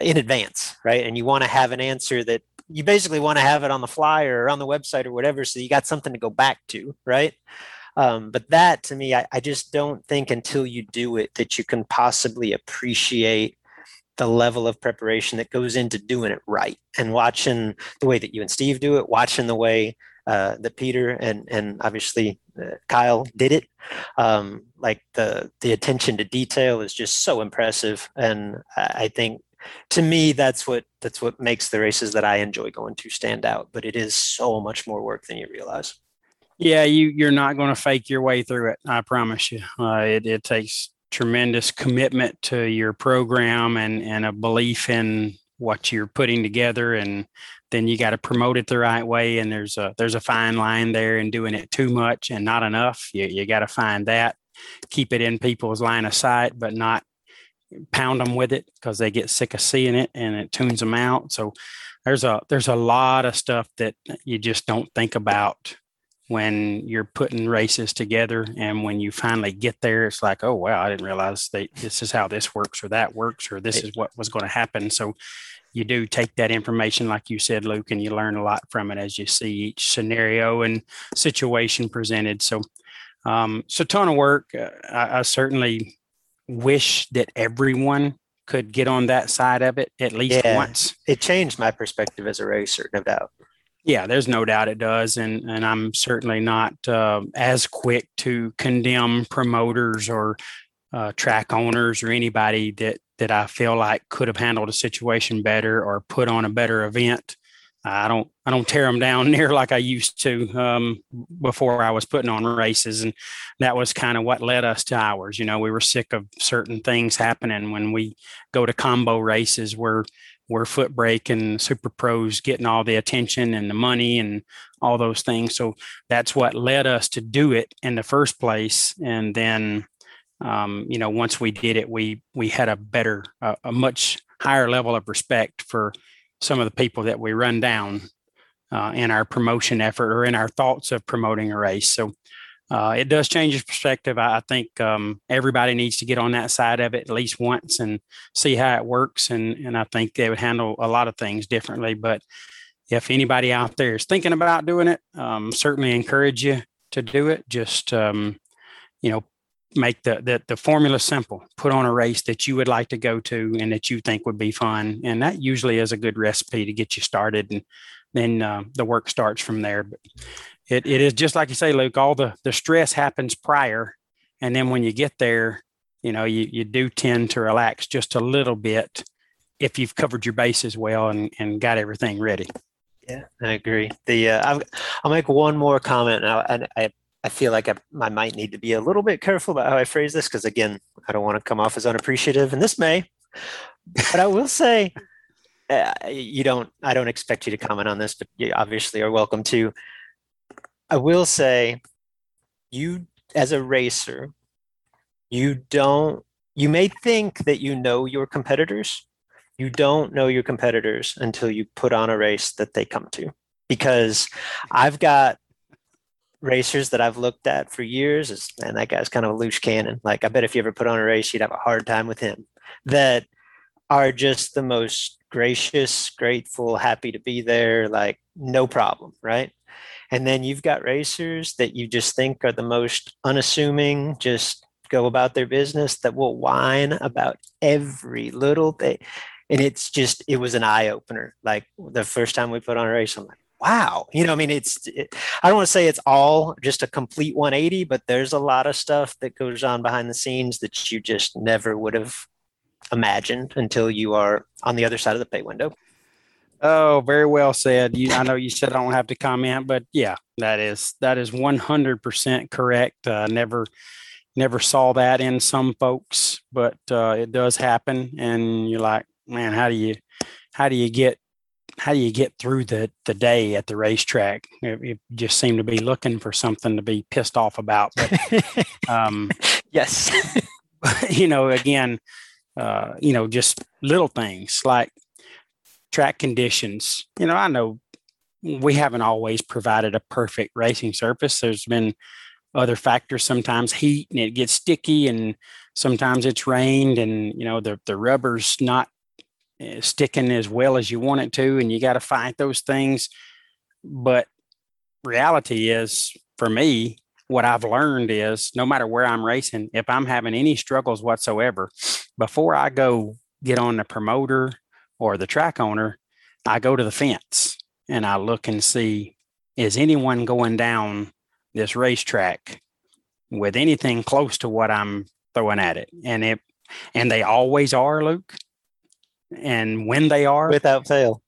A: in advance right? And you want to have an answer that you basically want to have it on the flyer or on the website or whatever so you got something to go back to right? Um, but that to me I, I just don't think until you do it that you can possibly appreciate the level of preparation that goes into doing it right and watching the way that you and steve do it watching the way uh, that peter and and obviously uh, kyle did it um, like the the attention to detail is just so impressive and i think to me that's what that's what makes the races that i enjoy going to stand out but it is so much more work than you realize
B: Yeah, you you're not going to fake your way through it. I promise you. Uh, it it takes tremendous commitment to your program and and a belief in what you're putting together, and then you got to promote it the right way. And there's a there's a fine line there in doing it too much and not enough. You you got to find that, keep it in people's line of sight, but not pound them with it because they get sick of seeing it and it tunes them out. So there's a there's a lot of stuff that you just don't think about when you're putting races together and when you finally get there it's like oh wow i didn't realize that this is how this works or that works or this is what was going to happen. So you do take that information like you said luke and you learn a lot from it as you see each scenario and situation presented. So um, a ton of work. Uh, I, I certainly wish that everyone could get on that side of it at least
A: Yeah.
B: once.
A: It changed my perspective as a racer no doubt
B: yeah, there's no doubt it does, and and I'm certainly not uh, as quick to condemn promoters or uh, track owners or anybody that that I feel like could have handled a situation better or put on a better event. I don't I don't tear them down near like I used to um, before I was putting on races, and that was kind of what led us to ours. You know, we were sick of certain things happening when we go to combo races where where foot brake and super pros getting all the attention and the money and all those things. So that's what led us to do it in the first place. And then, um, you know, once we did it, we we had a better, uh, a much higher level of respect for some of the people that we run down uh, in our promotion effort or in our thoughts of promoting a race. So uh, it does change your perspective. I, I think um, everybody needs to get on that side of it at least once and see how it works. And and I think they would handle a lot of things differently. But if anybody out there is thinking about doing it, um, certainly encourage you to do it. Just um, you know, make the, the the formula simple. Put on a race that you would like to go to and that you think would be fun, and that usually is a good recipe to get you started. And then uh, the work starts from there. But it, it is just like you say, Luke. All the the stress happens prior, and then when you get there, you know, you you do tend to relax just a little bit if you've covered your bases well and and got everything ready.
A: Yeah, I agree. The uh, I'll, I'll make one more comment, and I, I I feel like I, I might need to be a little bit careful about how I phrase this because again, I don't want to come off as unappreciative, and this may, but I will say, uh, you don't. I don't expect you to comment on this, but you obviously are welcome to. I will say, you as a racer, you don't. You may think that you know your competitors, you don't know your competitors until you put on a race that they come to because i've got racers that i've looked at for years as man that guy's kind of a loose cannon like i bet if you ever put on a race you'd have a hard time with him that are just the most gracious grateful happy to be there like no problem right? And then you've got racers that you just think are the most unassuming just go about their business that will whine about every little thing. And it's just it was an eye opener. Like the first time we put on a race, I'm like, wow, you know, I mean, it's it, I don't want to say it's all just a complete 180, but there's a lot of stuff that goes on behind the scenes that you just never would have imagined until you are on the other side of the pay window.
B: Oh, very well said. You, I know you said I don't have to comment, but yeah, that is that is one hundred percent correct. Uh, never, never saw that in some folks, but uh, it does happen. And you're like, man, how do you how do you get how do you get through the the day at the racetrack? It just seem to be looking for something to be pissed off about. But um,
A: yes,
B: you know, again, uh, you know, just little things like track conditions. You know, I know we haven't always provided a perfect racing surface. There's been other factors, sometimes heat and it gets sticky, and sometimes it's rained, and you know the the rubber's not eh, sticking as well as you want it to, and you got to fight those things. But reality is, for me, what I've learned is no matter where I'm racing, if I'm having any struggles whatsoever, before I go get on the promoter or the track owner, I go to the fence and I look and see is anyone going down this racetrack with anything close to what I'm throwing at it. And it and they always are, Luke. And when they are
A: without fail.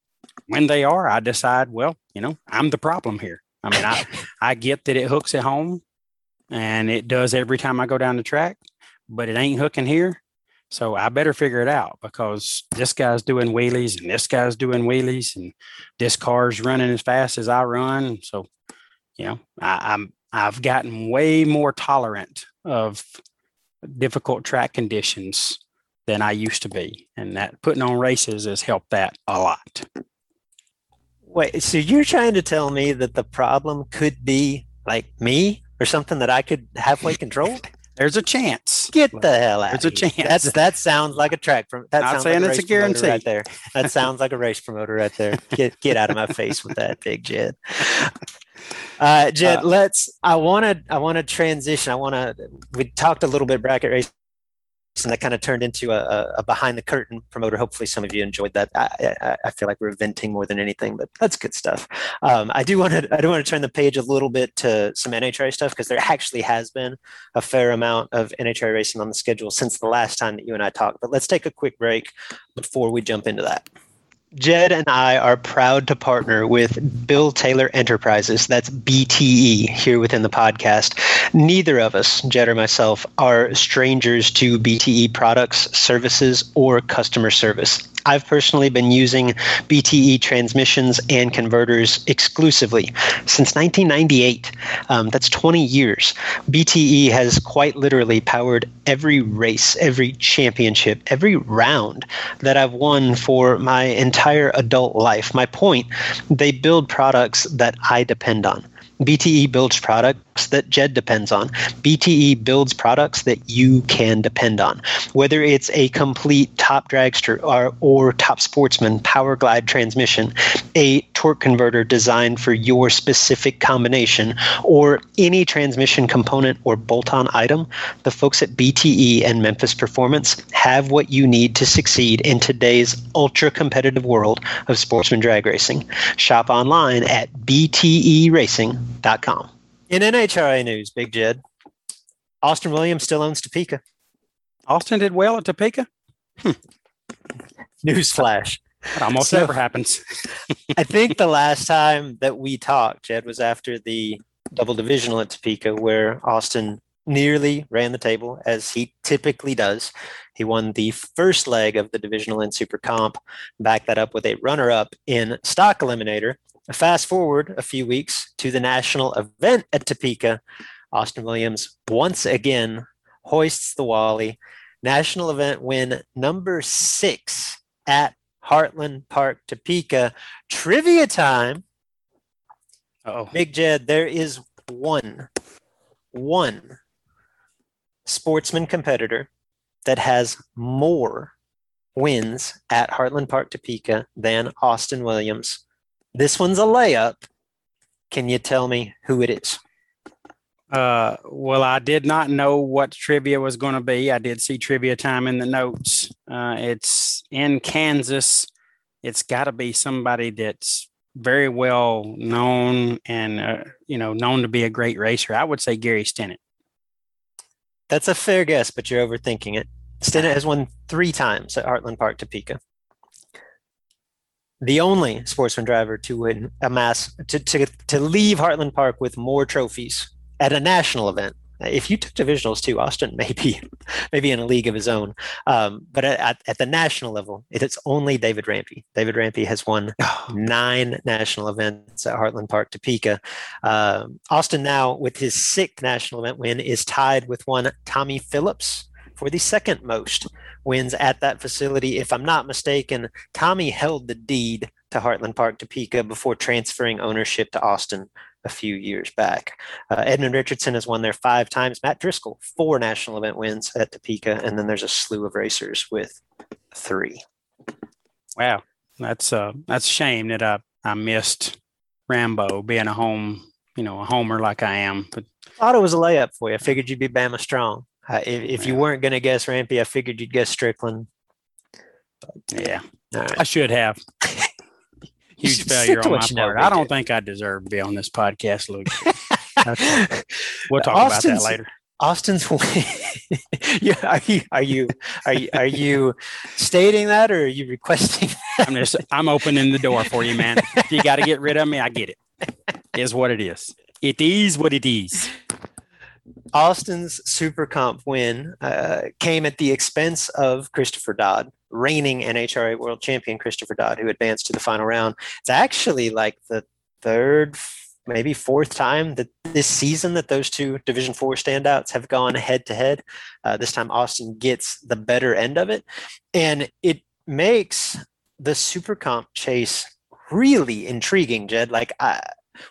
B: When they are, I decide, well, you know, I'm the problem here. I mean, I I get that it hooks at home and it does every time I go down the track, but it ain't hooking here. So I better figure it out because this guy's doing wheelies and this guy's doing wheelies and this car's running as fast as I run. So, you know, I, I'm I've gotten way more tolerant of difficult track conditions than I used to be. And that putting on races has helped that a lot.
A: Wait, so you're trying to tell me that the problem could be like me or something that I could halfway control?
B: There's a chance.
A: Get the hell out.
B: There's a chance.
A: That's that sounds like a track from. That
B: Not
A: sounds
B: saying
A: like a
B: it's a
A: race
B: guarantee.
A: right there. That sounds like a race promoter right there. Get get out of my face with that, big Jed. Uh, Jed,
B: Uh,
A: let's. I want to. I want to transition. I want to. We talked a little bit bracket race, and that kind of turned into a, a, behind the curtain promoter. Hopefully, some of you enjoyed that. I, I, I feel like we're venting more than anything, but that's good stuff. Um, I do want to. I do want to turn the page a little bit to some NHRA stuff because there actually has been a fair amount of NHRA racing on the schedule since the last time that you and I talked. But let's take a quick break before we jump into that. Jed and I are proud to partner with Bill Taylor Enterprises, that's BTE, here within the podcast. Neither of us, Jed or myself, are strangers to BTE products, services, or customer service. I've personally been using BTE transmissions and converters exclusively since 1998. Um, that's 20 years. BTE has quite literally powered every race, every championship, every round that I've won for my entire adult life. My point, they build products that I depend on. BTE builds products that Jed depends on. BTE builds products that you can depend on. Whether it's a complete top dragster or, or top sportsman power glide transmission, a torque converter designed for your specific combination, or any transmission component or bolt on item, the folks at BTE and Memphis Performance have what you need to succeed in today's ultra competitive world of sportsman drag racing. Shop online at bteracing.com. In NHRA news, Big Jed, Austin Williams still owns Topeka.
B: Austin did well at Topeka.
A: Newsflash.
B: That almost
A: So-
B: never happens.
A: I think the last time that we talked, Jed, was after the double divisional at Topeka, where Austin nearly ran the table, as he typically does. He won the first leg of the divisional in Super Comp, backed that up with a runner up in Stock Eliminator. Fast forward a few weeks to the national event at Topeka. Austin Williams once again hoists the Wally. National event win number six at Heartland Park, Topeka. Trivia time.
B: Oh,
A: Big Jed, there is one, one sportsman competitor that has more wins at Heartland Park, Topeka than Austin Williams. This one's a layup. Can you tell me who it is?
B: Uh, well, I did not know what trivia was going to be. I did see trivia time in the notes. Uh, it's in Kansas. It's got to be somebody that's very well known and uh, you know known to be a great racer. I would say Gary Stinnett.
A: That's a fair guess, but you're overthinking it. Stinnett has won three times at Heartland Park, Topeka. The only sportsman driver to win amass to, to, to leave Heartland Park with more trophies at a national event If you took divisionals too, Austin maybe maybe in a league of his own. Um, but at, at the national level, it's only David Rampy. David Rampy has won nine national events at Heartland Park, Topeka. Um, Austin now, with his sixth national event win, is tied with one Tommy Phillips for the second most wins at that facility. If I'm not mistaken, Tommy held the deed to Heartland Park, Topeka before transferring ownership to Austin a few years back. Uh, Edmond Richardson has won there five times. Matt Driscoll, four national event wins at Topeka. And then there's a slew of racers with three.
B: Wow. That's uh that's a shame that I, I missed Rambo being a home, you know, a homer like I am. But I
A: thought it was a layup for you. I figured you'd be Bama strong. Uh, if, if you weren't going to guess Rampy, I figured you'd guess Strickland.
B: Yeah, right. I should have. Huge failure on my part. I don't think I deserve to be on this podcast, Luke. we'll talk Austin's, about that later.
A: Austin's yeah, are you are you are you are you stating that or are you requesting?
B: That? I'm just I'm opening the door for you, man. If you got to get rid of me, I get it. it. Is what it is. It is what it is.
A: Austin's Super Comp win uh, came at the expense of Christopher Dodd, reigning NHRA World Champion Christopher Dodd, who advanced to the final round. It's actually like the third, maybe fourth time that this season that those two Division Four standouts have gone head to head. This time, Austin gets the better end of it, and it makes the Super Comp chase really intriguing, Jed. Like I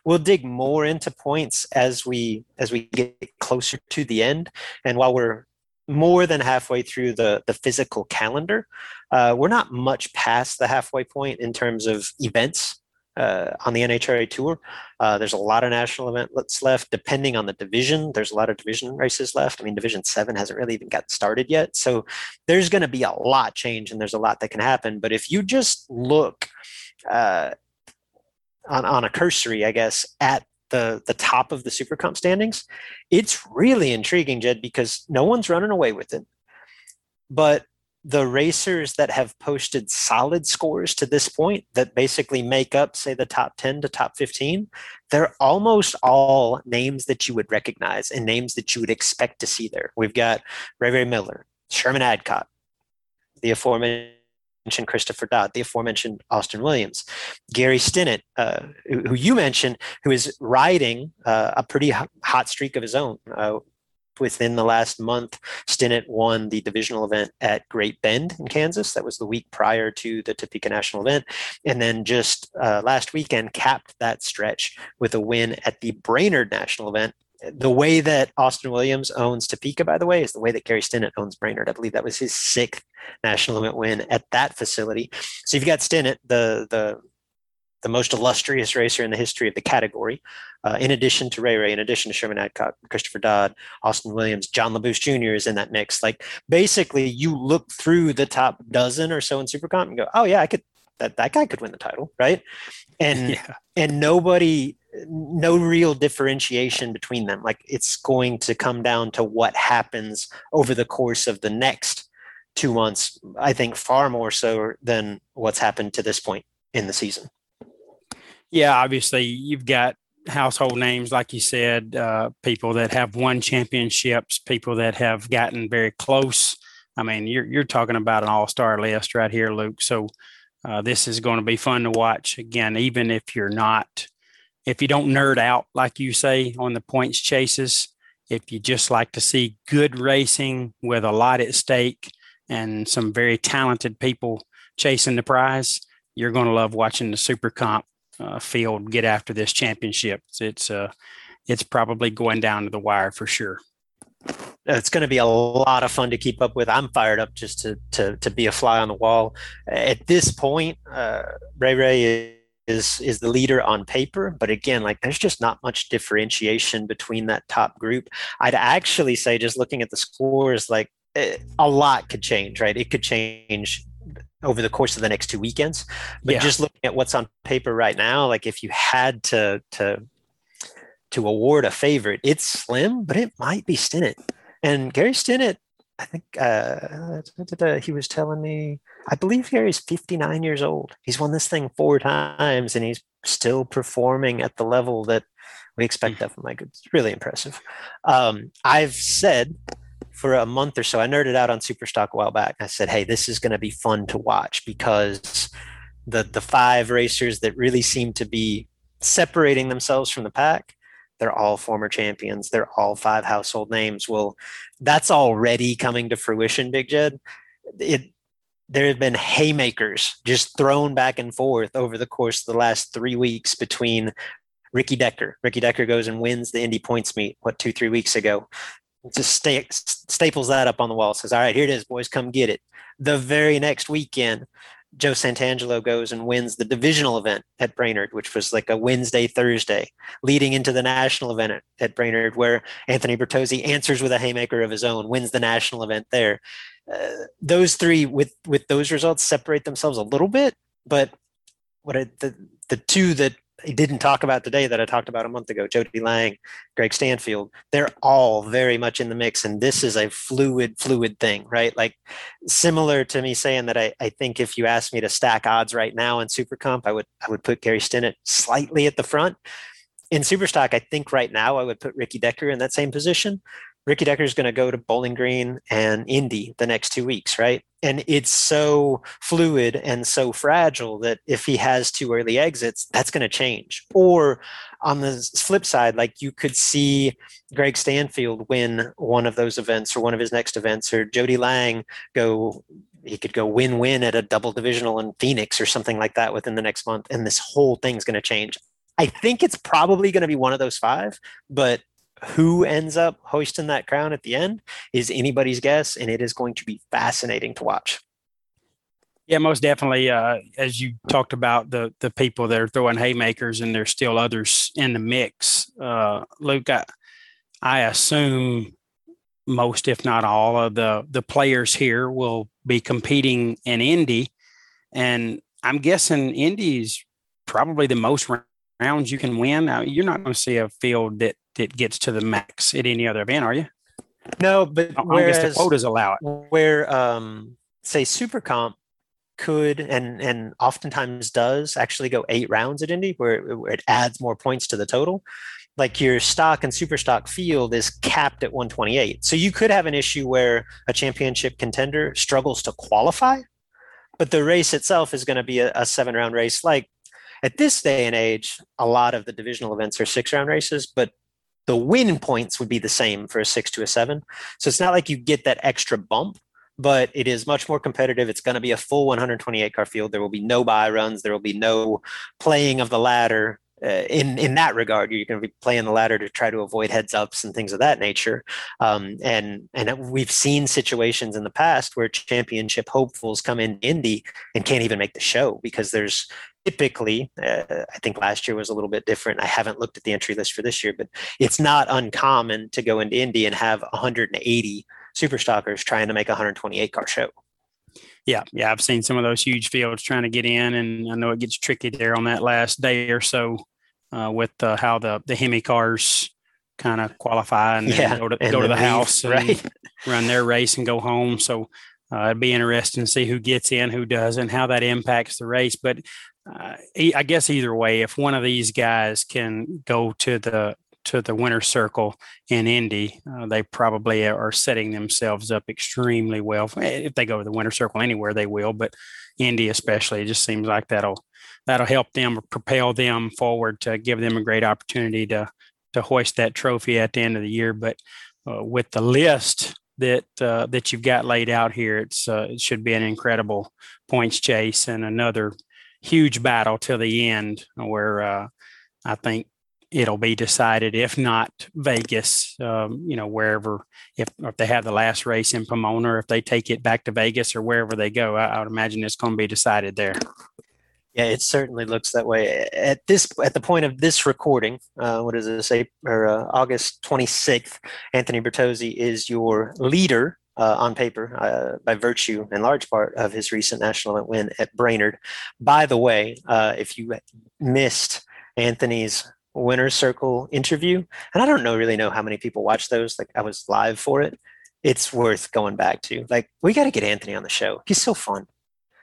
A: we'll dig more into points as we as we get closer to the end and while we're more than halfway through the the physical calendar uh, we're not much past the halfway point in terms of events uh, on the NHRA tour. Uh, there's a lot of national events left, depending on the division. There's a lot of division races left. I mean, Division Seven hasn't really even got started yet, so there's going to be a lot change, and there's a lot that can happen. But if you just look uh, on, on a cursory, I guess, at the the top of the Super Comp standings, it's really intriguing, Jed, because no one's running away with it. But the racers that have posted solid scores to this point that basically make up, say, the top 10 to top 15, they're almost all names that you would recognize and names that you would expect to see there. We've got Ray Ray Miller, Sherman Adcock, the aforementioned mentioned Christopher Dodd, the aforementioned Austin Williams, Gary Stinnett, uh, who, you mentioned, who is riding uh, a pretty hot streak of his own. Uh, within the last month, Stinnett won the divisional event at Great Bend in Kansas. That was the week prior to the Topeka National event. And then just uh, last weekend, capped that stretch with a win at the Brainerd National event the way that Austin Williams owns Topeka, by the way, is the way that Gary Stinnett owns Brainerd. I believe that was his sixth national event win at that facility. So you've got Stinnett, the the the most illustrious racer in the history of the category, uh, in addition to Ray Ray, in addition to Sherman Adcock, Christopher Dodd, Austin Williams, John Labbous Jr. is in that mix. Like basically, you look through the top dozen or so in Supercomp and go, "Oh yeah, I could that that guy could win the title, right?" And yeah. and nobody no real differentiation between them. Like it's going to come down to what happens over the course of the next two months. I think far more so than what's happened to this point in the season.
B: Yeah, obviously you've got household names, like you said, uh, people that have won championships, people that have gotten very close. I mean, you're you're talking about an all-star list right here, Luke. So uh, this is going to be fun to watch. Again, even if you're not if you don't nerd out, like you say, on the points chases, if you just like to see good racing with a lot at stake and some very talented people chasing the prize, you're going to love watching the Super Comp uh, field get after this championship. It's uh, it's probably going down to the wire for sure.
A: It's going to be a lot of fun to keep up with. I'm fired up just to to to be a fly on the wall. At this point, uh, Ray Ray is is the leader on paper but again like there's just not much differentiation between that top group. I'd actually say just looking at the scores like it, eh, a lot could change right? It could change over the course of the next two weekends. But yeah. just looking at what's on paper right now like if you had to to to award a favorite it's slim but it might be stinnett. And gary stinnett I think uh, he was telling me, I believe Gary's 59 years old. He's won this thing four times and he's still performing at the level that We expect that from Mike. It's really impressive. Um, I've said for a month or so, I nerded out on Superstock a while back. I said, hey, this is going to be fun to watch because the the five racers that really seem to be separating themselves from the pack they're all former champions they're all five household names well that's already coming to fruition big jed it there have been haymakers just thrown back and forth over the course of the last three weeks between Ricky Decker. Ricky Decker goes and wins the Indy points meet, what, two, three weeks ago. Just sta- staples that up on the wall, says, All right, here it is, boys, come get it. The very next weekend, Joe Santangelo goes and wins the divisional event at Brainerd, which was like a Wednesday, Thursday, leading into the national event at, Brainerd, where Anthony Bertozzi answers with a haymaker of his own, wins the national event there. Uh, those three, with with those results, separate themselves a little bit, but what I, the the two that didn't talk about today that I talked about a month ago, Jody Lang, Greg Stanfield, they're all very much in the mix. And this is a fluid, fluid thing, right? Like similar to me saying that I, I think if you asked me to stack odds right now in Super Comp, I would I would put Gary Stinnett slightly at the front. In Superstock, I think right now I would put Ricky Decker in that same position. Ricky Decker is going to go to Bowling Green and Indy the next two weeks, right? And it's so fluid and so fragile that if he has two early exits, that's going to change. Or on the flip side, like you could see Greg Stanfield win one of those events or one of his next events, or Jody Lang go he could go win-win at a double divisional in Phoenix or something like that within the next month, and this whole thing's going to change. I think it's probably going to be one of those five, but who ends up hoisting that crown at the end is anybody's guess, and it is going to be fascinating to watch.
B: Yeah, most definitely. Uh, as you talked about the the people that are throwing haymakers, and there's still others in the mix. Uh, Luke, I, I assume most, if not all, of the the players here will be competing in Indy, and I'm guessing Indy is probably the most rounds you can win. Now, you're not going to see a field that that gets to the max at any other event, are you?
A: No, but
B: I
A: whereas,
B: guess the quotas allow it.
A: Where, um, say, Super Comp could and and oftentimes does actually go eight rounds at Indy, where, where it adds more points to the total. Like your stock and super stock field is capped at 128. So you could have an issue where a championship contender struggles to qualify, but the race itself is going to be a, a seven round race. Like at this day and age, a lot of the divisional events are six round races, but the win points would be the same for a six to a seven. So it's not like you get that extra bump, but it is much more competitive. It's going to be a full 128 car field. There will be no buy runs. There will be no playing of the ladder. Uh, in in that regard, you're going to be playing the ladder to try to avoid heads ups and things of that nature. Um, and and we've seen situations in the past where championship hopefuls come in Indy and can't even make the show because there's typically, uh, I think last year was a little bit different. I haven't looked at the entry list for this year, but it's not uncommon to go into Indy and have 180 super stockers trying to make a 128 car show.
B: Yeah, yeah, I've seen some of those huge fields trying to get in, and I know it gets tricky there on that last day or so uh, with uh, how the the Hemi cars kind of qualify and,
A: yeah,
B: and go to
A: and
B: go to the house
A: right?
B: run their race and go home. So uh, it'd be interesting to see who gets in, who doesn't, how that impacts the race. But uh, I guess either way, if one of these guys can go to the to the winner circle in Indy, uh, they probably are setting themselves up extremely well. If they go to the winner circle anywhere, they will, but Indy especially, it just seems like that'll that'll help them propel them forward to give them a great opportunity to to hoist that trophy at the end of the year. But uh, with the list that uh, that you've got laid out here, it's uh, it should be an incredible points chase and another huge battle till the end where uh, I think it'll be decided, if not Vegas, um, you know, wherever, if, if they have the last race in Pomona, or if they take it back to Vegas or wherever they go, I, I would imagine it's going to be decided there.
A: Yeah, it certainly looks that way. At this, at the point of this recording, uh, what does it say? Or uh, August 26th, Anthony Bertozzi is your leader uh, on paper uh, by virtue, in large part, of his recent national win at Brainerd. By the way, uh, if you missed Anthony's winner's circle interview, and I don't know really know how many people watch those. Like I was live for it. It's worth going back to. Like we got to get Anthony on the show. He's so fun.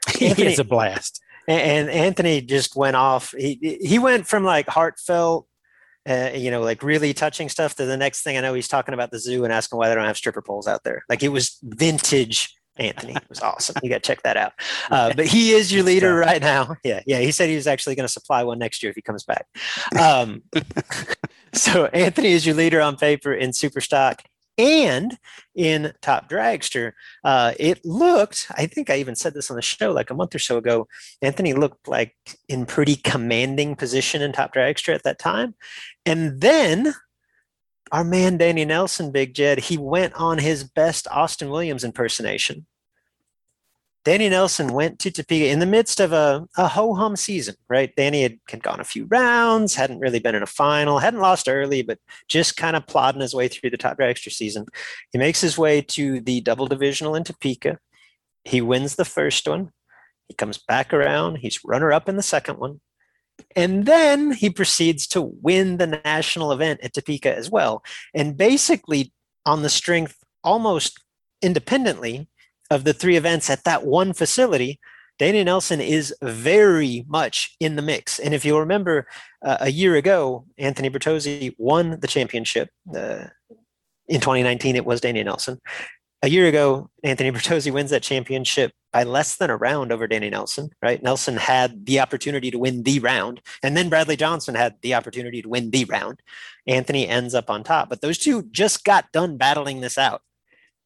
B: It's a blast.
A: And, and Anthony just went off. He he went from like heartfelt uh, you know, like really touching stuff. To the next thing I know, he's talking about the zoo and asking why they don't have stripper poles out there. Like it was vintage Anthony. It was awesome. You got to check that out. Uh, but he is your leader right now. Yeah, yeah. He said he was actually going to supply one next year if he comes back. Um, so Anthony is your leader on paper in Superstock and in Top Dragster. Uh, it looked, I think I even said this on the show like a month or so ago. Anthony looked like in pretty commanding position in Top Dragster at that time. And then our man Danny Nelson, Big Jed, he went on his best Austin Williams impersonation. Danny Nelson went to Topeka in the midst of a, a ho hum season, right? Danny had, had gone a few rounds, hadn't really been in a final, hadn't lost early, but just kind of plodding his way through the top dragster season. He makes his way to the double divisional in Topeka. He wins the first one. He comes back around. He's runner up in the second one. And then he proceeds to win the national event at Topeka as well. And basically, on the strength almost independently of the three events at that one facility, Danny Nelson is very much in the mix. And if you'll remember, uh, a year ago, Anthony Bertozzi won the championship. Uh, in 2019, it was Danny Nelson. A year ago, Anthony Bertozzi wins that championship by less than a round over Danny Nelson, right? Nelson had the opportunity to win the round, and then Bradley Johnson had the opportunity to win the round. Anthony ends up on top, but those two just got done battling this out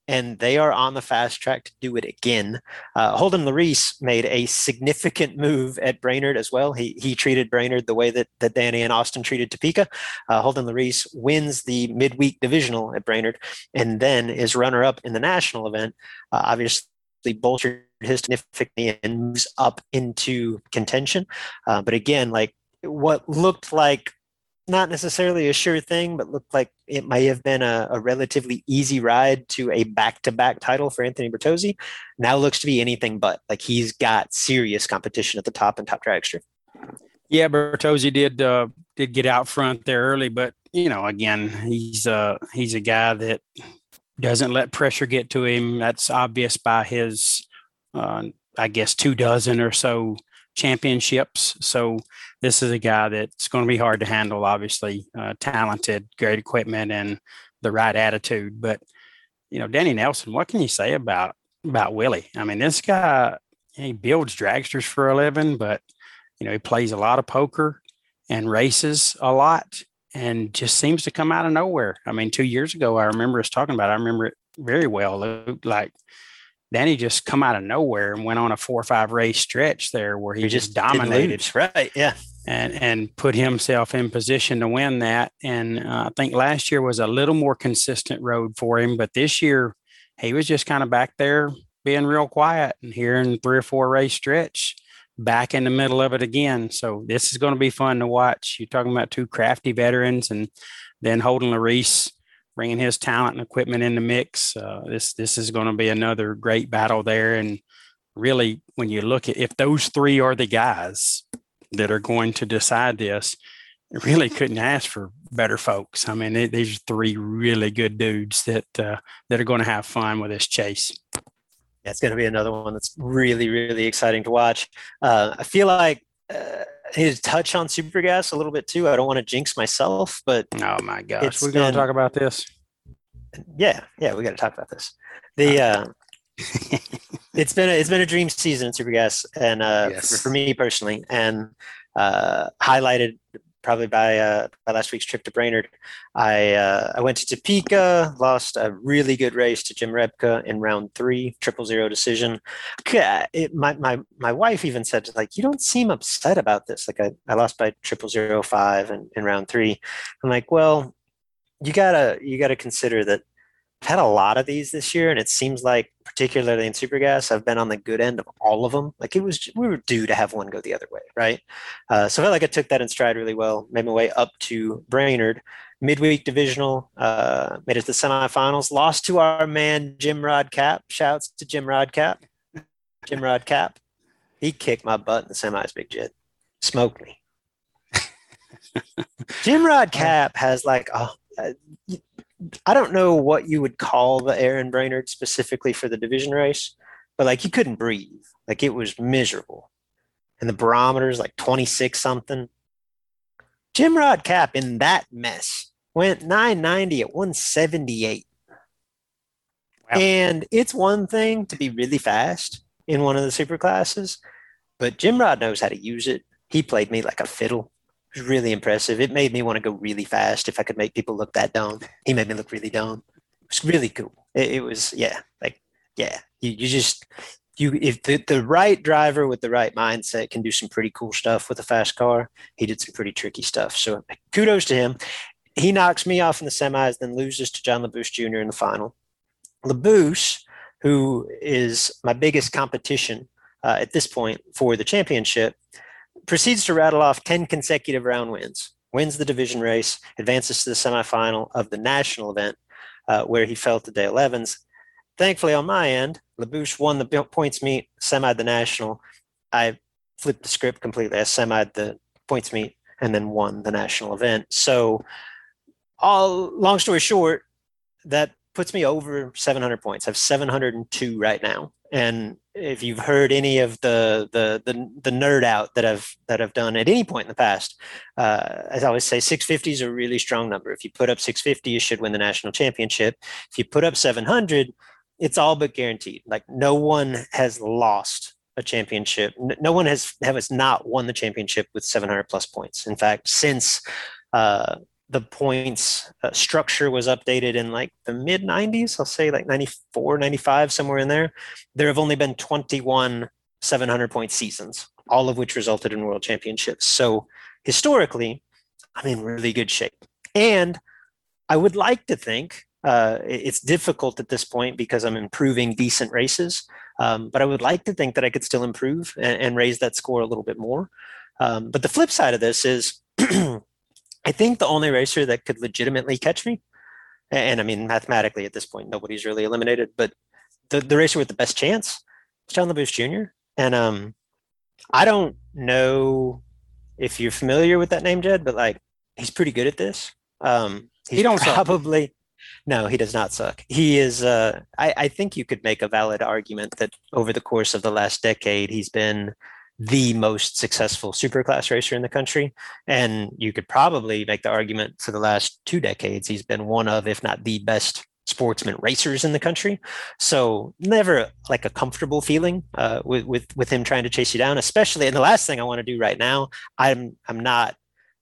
A: and they are on the fast track to do it again. Uh, Holden Larice made a significant move at Brainerd as well. He he treated Brainerd the way that that Danny and Austin treated Topeka. Uh, Holden Larice wins the midweek divisional at Brainerd, and then is runner up in the national event. Uh, obviously, bolstered his significantly and moves up into contention. Uh, but again, like what looked like not necessarily a sure thing, but looked like it may have been a, a relatively easy ride to a back-to-back title for Anthony Bertozzi. Now looks to be anything but. Like he's got serious competition at the top and top dragster.
B: Yeah, Bertozzi did uh, did get out front there early, but you know, again, he's uh he's a guy that doesn't let pressure get to him. That's obvious by his, uh, I guess, two dozen or so championships. So this is a guy that's going to be hard to handle. Obviously, uh, talented, great equipment, and the right attitude. But you know, Danny Nelson, what can you say about about Willie? I mean, this guy he builds dragsters for a living, but you know, he plays a lot of poker and races a lot and just seems to come out of nowhere. I mean, two years ago, I remember us talking about it. I remember it very well. Like Danny just come out of nowhere and went on a four or five race stretch there where he, he just, just dominated.
A: Right. Yeah.
B: And, and put himself in position to win that. And uh, I think last year was a little more consistent road for him, but this year he was just kind of back there being real quiet and here in three or four race stretch back in the middle of it again. So this is going to be fun to watch. You're talking about two crafty veterans and then Holden Larice bringing his talent and equipment in the mix. Uh, this this is going to be another great battle there. And really, when you look at if those three are the guys that are going to decide this, really couldn't ask for better folks. I mean, they, these are three really good dudes that uh, that are going to have fun with this chase.
A: Yeah, it's going to be another one that's really really exciting to watch. Uh, I feel like. Uh, his touch on super gas a little bit too. I don't want to jinx myself, but
B: oh my gosh, we're going to talk about this.
A: Yeah, yeah, we got to talk about this. The uh, it's been a, it's been a dream season in super gas, and uh, yes. for, for, me personally, and uh, highlighted probably by uh, by last week's trip to Brainerd. I uh, I went to Topeka, lost a really good race to Jim Repka in round three, triple zero decision. It, my my my wife even said like, you don't seem upset about this. Like I, I lost by triple zero five in, in round three. I'm like, well, you gotta you gotta consider that I've had a lot of these this year, and it seems like, particularly in Supergas, I've been on the good end of all of them. Like it was, we were due to have one go the other way, right? Uh, so I felt like I took that in stride really well. Made my way up to Brainerd, midweek divisional, uh, made it to the semifinals. Lost to our man Jim Rod Cap. Shouts to Jim Rod Cap. Jim Rod Cap. He kicked my butt in the semis, Big Jed. Smoked me. Jim Rod Cap has like a, uh, I don't know what you would call the Aaron Brainerd specifically for the division race, but like you couldn't breathe. Like it was miserable. And the barometer's like 26 something. Jim Rod Cap in that mess went 990 at 178. Wow. And it's one thing to be really fast in one of the super classes, but Jim Rod knows how to use it. He played me like a fiddle. Was really impressive. It made me want to go really fast if I could make people look that dumb. He made me look really dumb. It was really cool. It, it was, yeah, like, yeah, you, you just, you if the, the right driver with the right mindset can do some pretty cool stuff with a fast car he did some pretty tricky stuff so kudos to him he knocks me off in the semis then loses to john Labbous jr in the final Labbous who is my biggest competition uh, at this point for the championship proceeds to rattle off 10 consecutive round wins wins the division race advances to the semifinal of the national event uh, where he fell to Dale Evans thankfully on my end, Labbous won the points meet, semi the national. I flipped the script completely. I semi the points meet and then won the national event. So, all long story short, that puts me over 700 points. I have 702 right now. And if you've heard any of the the the, the nerd out that I've that I've done at any point in the past, uh, as I always say, 650 is a really strong number. If you put up 650, you should win the national championship. If you put up 700, it's all but guaranteed. Like no one has lost a championship. No one has has not won the championship with 700 plus points. In fact, since uh, the points uh, structure was updated in like the mid 90s, I'll say like 94, 95, somewhere in there, there have only been 21 700 point seasons, all of which resulted in world championships. So historically, I'm in really good shape. And I would like to think uh, it's difficult at this point because I'm improving decent races. Um, but I would like to think that I could still improve and, and raise that score a little bit more. Um, but the flip side of this is, I think the only racer that could legitimately catch me, and, I mean mathematically at this point nobody's really eliminated, but the, the racer with the best chance is John Labbous Jr. And um, I don't know if you're familiar with that name, Jed, but like he's pretty good at this. Um, he's he don't probably no, he does not suck. He is. Uh, I, I think you could make a valid argument that over the course of the last decade, he's been the most successful superclass racer in the country. And you could probably make the argument for the last two decades, he's been one of, if not the best sportsman racers in the country. So never like a comfortable feeling uh, with, with, with him trying to chase you down, especially. And the last thing I want to do right now, I'm, I'm not,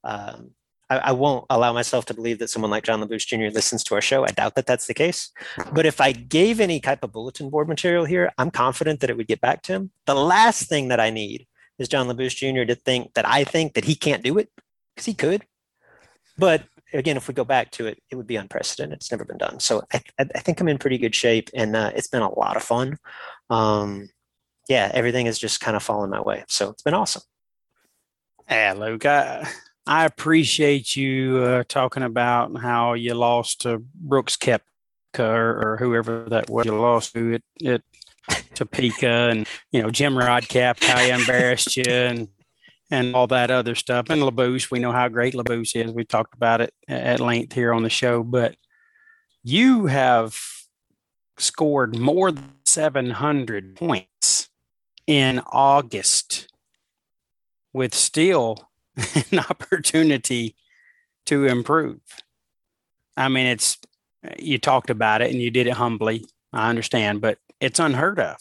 A: um, I, I, won't allow myself to believe that someone like John Labbous Jr. listens to our show. I doubt that that's the case. But if I gave any type of bulletin board material here, I'm confident that it would get back to him. The last thing that I need is John Labbous Jr. to think that I think that he can't do it because he could. But again, if we go back to it, it would be unprecedented. It's never been done. So I, I think I'm in pretty good shape, and uh, it's been a lot of fun. Um, yeah, everything has just kind of fallen my way. So it's been awesome.
B: Yeah, Luke. I, appreciate you uh, talking about how you lost to Brooks Koepka or, or, whoever that was you lost to it, it Topeka and you know Jim Rodcap, how he embarrassed you and and all that other stuff. And Labbous, we know how great Labbous is. We talked about it at length here on the show, but you have scored more than 700 points in August with still an opportunity to improve. I mean, it's you talked about it and you did it humbly. I understand, but it's unheard of.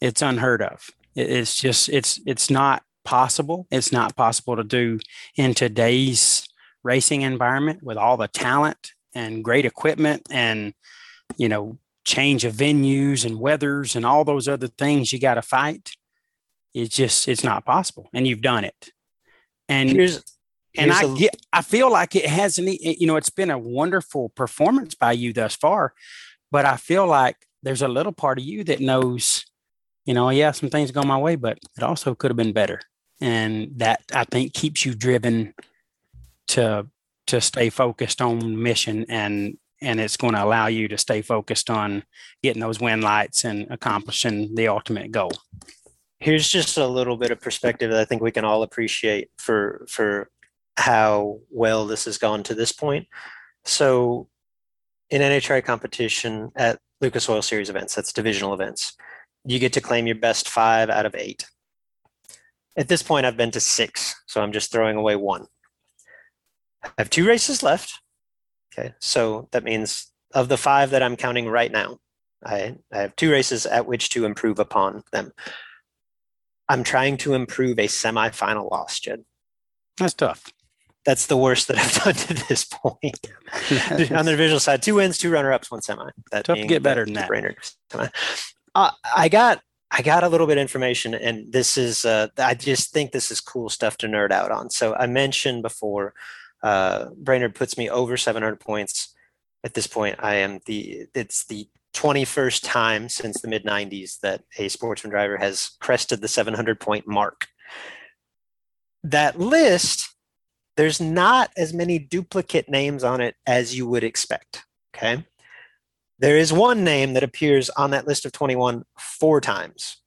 B: It's unheard of. It's just it's it's not possible. It's not possible to do in today's racing environment with all the talent and great equipment and you know change of venues and weathers and all those other things you got to fight. It's just it's not possible, and you've done it and here's, and I a, get, I feel like it hasn't, you know, it's been a wonderful performance by you thus far, but I feel like there's a little part of you that knows, you know, yeah, some things go my way, but it also could have been better, and that I think keeps you driven to to stay focused on mission and and it's going to allow you to stay focused on getting those win lights and accomplishing the ultimate goal
A: here's just a little bit of perspective that I think we can all appreciate for for how well this has gone to this point. So, in NHRA competition at Lucas Oil Series events, that's divisional events, you get to claim your best five out of eight. At this point, I've been to six, so I'm just throwing away one. I have two races left. Okay, so that means of the five that I'm counting right now, I, I have two races at which to improve upon them. I'm trying to improve a semifinal loss, Jed.
B: That's tough.
A: That's the worst that I've done to this point. On the visual side, two wins, two runner-ups, one semi. That
B: Tough to get better than that.
A: Brainerd semi. Uh, I got I got a little bit of information, and this is uh, I just think this is cool stuff to nerd out on. So I mentioned before, uh, Brainerd puts me over 700 points. At this point, I am the it's the 21st time since the mid 90s that a sportsman driver has crested the 700 point mark. That list, there's not as many duplicate names on it as you would expect. Okay. There is one name that appears on that list of 21 four times.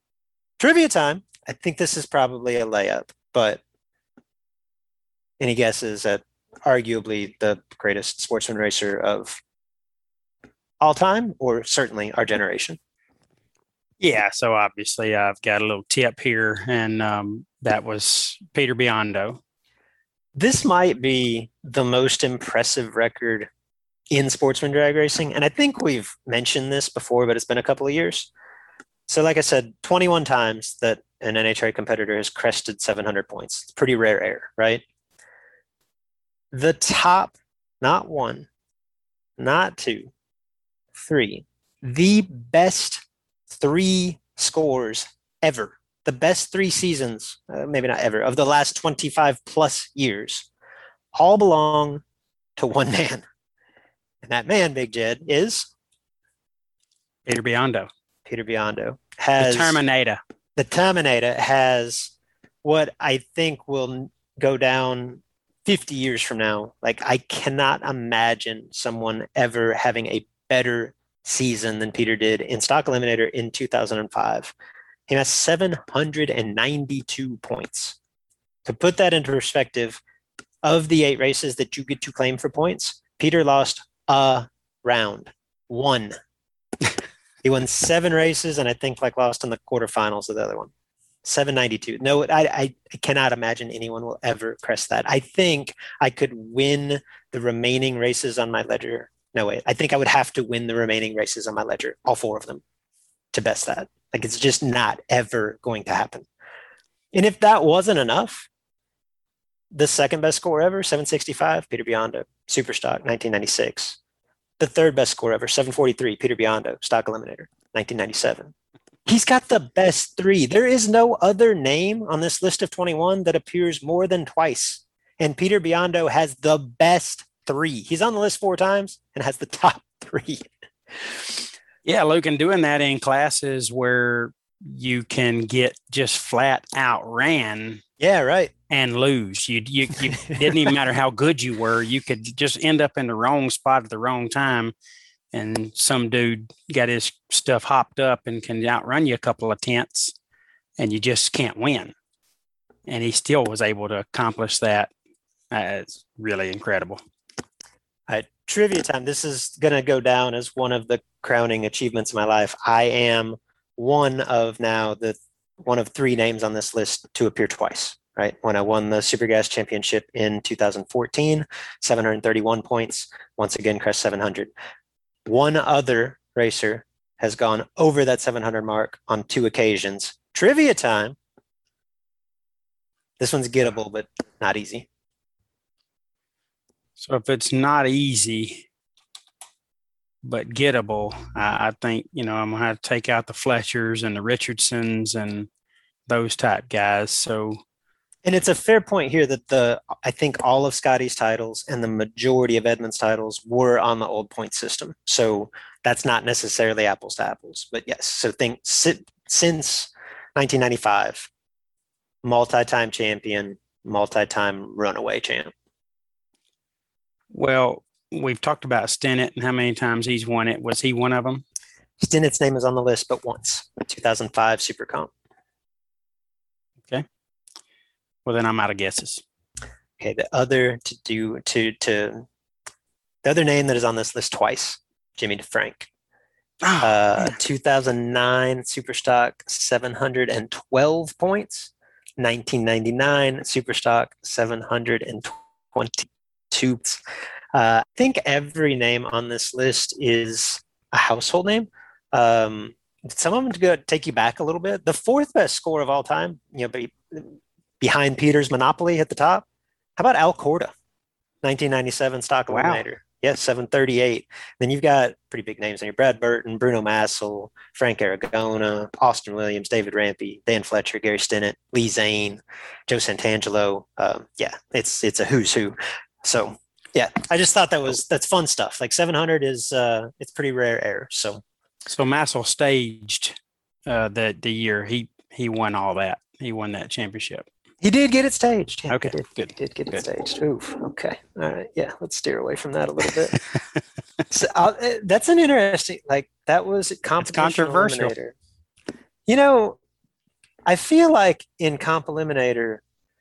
A: Trivia time. I think this is probably a layup, but any guesses at arguably the greatest sportsman racer of all time, or certainly our generation?
B: Yeah, so obviously I've got a little tip here, and um, that was Peter Biondo.
A: This might be the most impressive record in sportsman drag racing. And I think we've mentioned this before, but it's been a couple of years. So, like I said, 21 times that an NHRA competitor has crested 700 points. It's pretty rare air, right? The top, not one, not two, three, the best three scores ever, the best three seasons, uh, maybe not ever, of the last 25 plus years, all belong to one man. And that man, Big Jed, is
B: Peter Biondo.
A: Peter Biondo.
B: The
A: Has
B: Terminator.
A: the Terminator has what I think will go down 50 years from now. Like, I cannot imagine someone ever having a better season than Peter did in Stock Eliminator in 2005. He has 792 points. To put that into perspective, of the eight races that you get to claim for points, Peter lost a round, one. he won seven races and I think like lost in the quarterfinals of the other one. 792. No, I, I cannot imagine anyone will ever crest that. I think I could win the remaining races on my ledger. No, way. I think I would have to win the remaining races on my ledger, all four of them, to best that. Like it's just not ever going to happen. And if that wasn't enough, the second best score ever, 765, Peter Biondo, Superstock, 1996. The third best score ever, 743, Peter Biondo, Stock Eliminator, 1997. He's got the best three. There is no other name on this list of 21 that appears more than twice. And Peter Biondo has the best three. He's on the list four times and has the top three.
B: Yeah, Luke, and doing that in classes where you can get just flat outran
A: Yeah, right.
B: and lose. You you, you didn't even matter how good you were. You could just end up in the wrong spot at the wrong time, and some dude got his stuff hopped up and can outrun you a couple of tenths, and you just can't win. And he still was able to accomplish that. Uh, it's really incredible.
A: Trivia time. This is going to go down as one of the crowning achievements of my life. I am one of now the one of three names on this list to appear twice. Right when I won the Super Gas Championship in 2014, 731 points. Once again, crest 700. One other racer has gone over that 700 mark on two occasions. Trivia time. This one's gettable, but not easy.
B: So if it's not easy, but gettable, I, I think you know I'm gonna have to take out the Fletchers and the Richardsons and those type guys. So
A: And it's a fair point here that the I think all of Scotty's titles and the majority of Edmond's titles were on the old point system. So that's not necessarily apples to apples, but yes. So think si- since 1995, multi-time champion, multi-time runaway champ.
B: Well, we've talked about Stinnett and how many times he's won it. Was he one of them?
A: Stinnett's name is on the list, but once, 2005 Super Comp. Okay.
B: Well, then I'm out of guesses.
A: Okay, the other to do to to the other name that is on this list twice, Jimmy DeFrank.
B: Ah,
A: Uh, 2009 Superstock 712 points. 1999 Superstock 722 two. Uh, I think every name on this list is a household name. Um, some of them to go take you back a little bit. The fourth best score of all time, you know, be, behind Peter's Monopoly at the top. How about Al Corda, 1997 stock
B: Wow.
A: eliminator? Yes, 738. Then you've got pretty big names there. Brad Burton, Bruno Massel, Frank Aragona, Austin Williams, David Rampy, Dan Fletcher, Gary Stinnett, Lee Zane, Joe Santangelo. Um, yeah, it's it's a who's who. So yeah, I just thought that was that's fun stuff. Like 700 is uh, it's pretty rare air. So
B: So Massel staged uh, the the year he he won all that. He won that championship.
A: he did get it staged. Yeah,
B: Okay,
A: he did,
B: good,
A: He did get it staged. Oof. Okay. All right. Yeah. Let's steer away from that a little bit. so, uh, uh, that's an interesting. Like that was a
B: controversial.
A: eliminator. You know, I feel like in comp eliminator,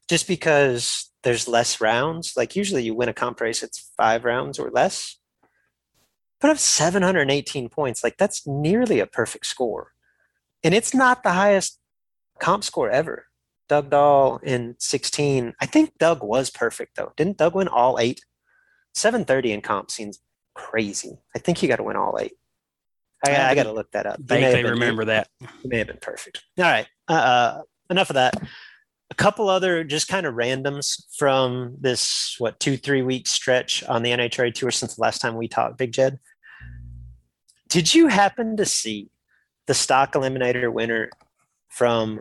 A: just because there's less rounds, like usually you win a comp race, it's five rounds or less. Put up 718 points. Like that's nearly a perfect score. And it's not the highest comp score ever. Doug Dahl in 16. I think Doug was perfect though. Didn't Doug win all eight? 730 in comp seems crazy. I think you got to win all eight. I, I got to look that up. He
B: They, they remember that.
A: he may have been perfect. All right. Uh, uh, enough of that. Couple other just kind of randoms from this, what, two, three week stretch on the NHRA tour since the last time we talked, Big Jed. Did you happen to see the stock eliminator winner from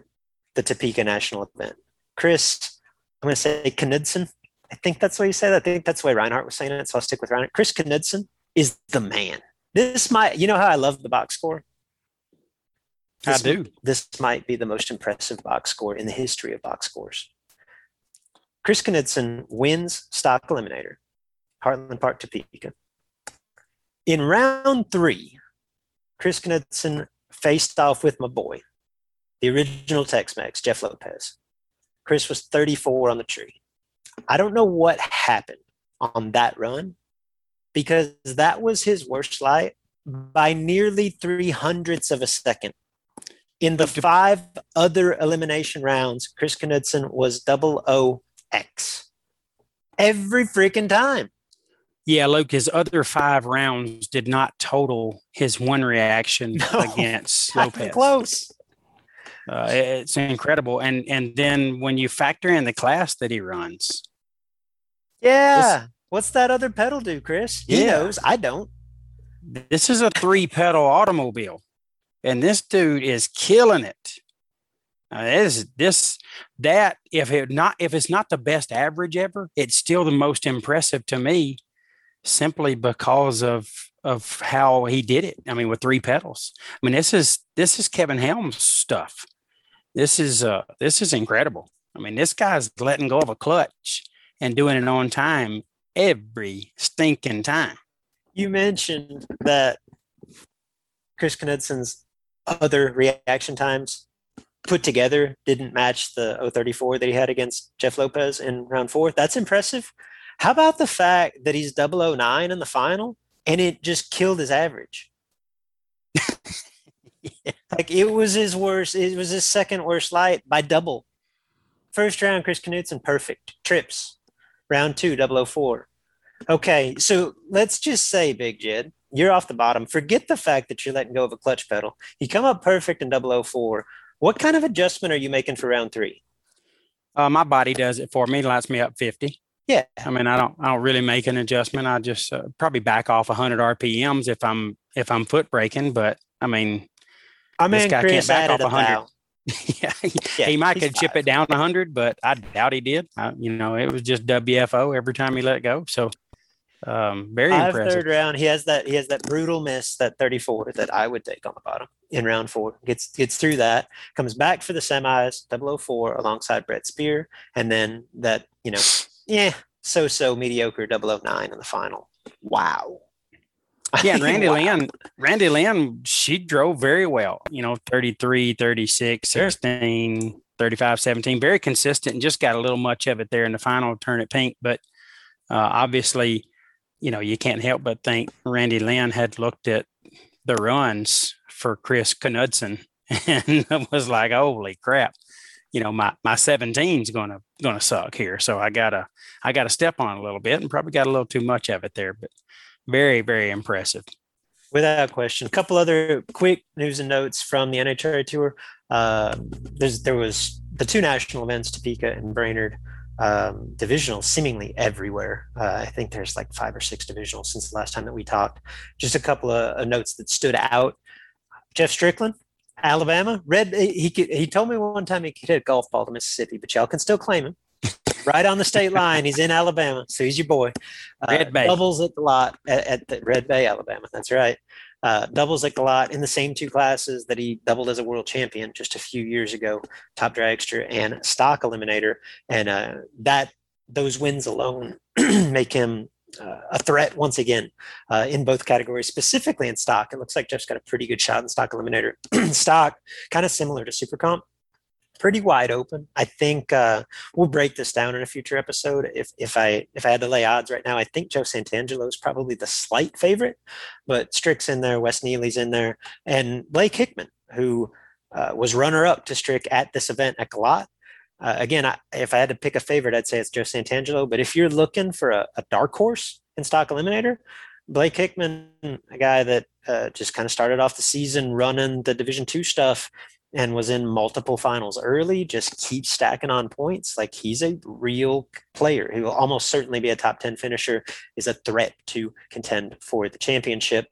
A: the Topeka National event? Chris, I'm going to say Knudsen. I think that's what you that. I think that's the way Reinhardt was saying it. So I'll stick with Reinhardt. Chris Knudsen is the man. This might, you know how I love the box score?
B: I
A: This-
B: do.
A: This might be the most impressive box score in the history of box scores. Chris Knudsen wins stock eliminator, Heartland Park Topeka. In round three, Chris Knudsen faced off with my boy, the original Tex-Mex, Jeff Lopez. Chris was 34 on the tree. I don't know what happened on that run because that was his worst light by nearly three hundredths of a second. In the five other elimination rounds, Chris Knudsen was double O X every freaking time.
B: Yeah, Luke, his other five rounds did not total his one reaction
A: No,
B: against Lopez.
A: close.
B: Uh, it's incredible. And and then when you factor in the class that he runs,
A: Yeah. What's that other pedal do, Chris? He
B: Yeah.
A: knows. I don't.
B: this is a three pedal automobile, and this dude is killing it. Uh, this this that if it not if it's not the best average ever, it's still the most impressive to me, simply because of of how he did it. I mean, with three pedals. I mean, this is this is Kevin Helms stuff. This is uh this is incredible. I mean, this guy's letting go of a clutch and doing it on time every stinking time.
A: You mentioned that Chris Knudsen's other reaction times put together didn't match the 034 that he had against Jeff Lopez in round four. That's impressive. How about the fact that he's 009 in the final and it just killed his average? Like it was his worst, it was his second worst light by double. First round, Chris Knudsen, perfect. Trips. Round two, 004. Okay, so let's just say, Big Jed, you're off the bottom. Forget the fact that you're letting go of a clutch pedal. You come up perfect in 004. What kind of adjustment are you making for round three?
B: Uh, my body does it for me, lights me up 50.
A: Yeah.
B: I mean, I don't, I don't really make an adjustment. I just uh, probably back off 100 RPMs if I'm, if I'm foot braking. But I mean,
A: I
B: This
A: mean,
B: guy can't back off
A: a
B: 100. yeah, he,
A: Yeah,
B: he might could chip it down 100, but I doubt he did. I, you know, it was just WFO every time he let go. So, um, very
A: Five
B: impressive.
A: third round. He has that. He has that brutal miss, that 34 that I would take on the bottom in round four. Gets gets through that. Comes back for the semis, 004 alongside Brett Spear, and then that you know, yeah, so so mediocre 009 in the final. Wow.
B: Yeah, Randy
A: Wow.
B: Lynn, Randy Lynn, she drove very well, you know, 33, 36,
A: Sure.
B: 16, 35, 17, very consistent and just got a little much of it there in the final turn it pink. But uh, obviously, you know, you can't help but think Randy Lynn had looked at the runs for Chris Knudsen and was like, holy crap. you know my my 17 is gonna gonna suck here. So I gotta I gotta step on a little bit and probably got a little too much of it there, but very very impressive.
A: Without question. A couple other quick news and notes from the NHRA tour. Uh, there was the two national events, Topeka and Brainerd. Um, divisional seemingly everywhere. Uh, I think there's like five or six divisionals since the last time that we talked. Just a couple of, of notes that stood out. Jeff Strickland, Alabama, red. He he told me one time he could hit a golf ball to Mississippi, but y'all can still claim him. right on the state line. He's in Alabama, so he's your boy.
B: Uh, Red Bay
A: doubles at the lot at, at the Red Bay, Alabama. That's right uh, doubles at the lot in the same two classes that he doubled as a world champion just a few years ago, top dragster and stock eliminator. And uh, that those wins alone make him uh, a threat once again uh, in both categories, specifically in stock. It looks like Jeff's got a pretty good shot in stock eliminator. stock, kind of similar to super comp pretty wide open. I think uh, we'll break this down in a future episode. If if I if I had to lay odds right now, I think Joe Santangelo is probably the slight favorite, but Strick's in there, Wes Neely's in there, and Blake Hickman, who uh, was runner up to Strick at this event at Galot. Uh, again, I, if I had to pick a favorite, I'd say it's Joe Santangelo. But if you're looking for a, a dark horse in stock eliminator, Blake Hickman, a guy that uh, just kind of started off the season running the Division two stuff and was in multiple finals early, just keeps stacking on points. Like he's a real player. He will almost certainly be a top 10 finisher, is a threat to contend for the championship.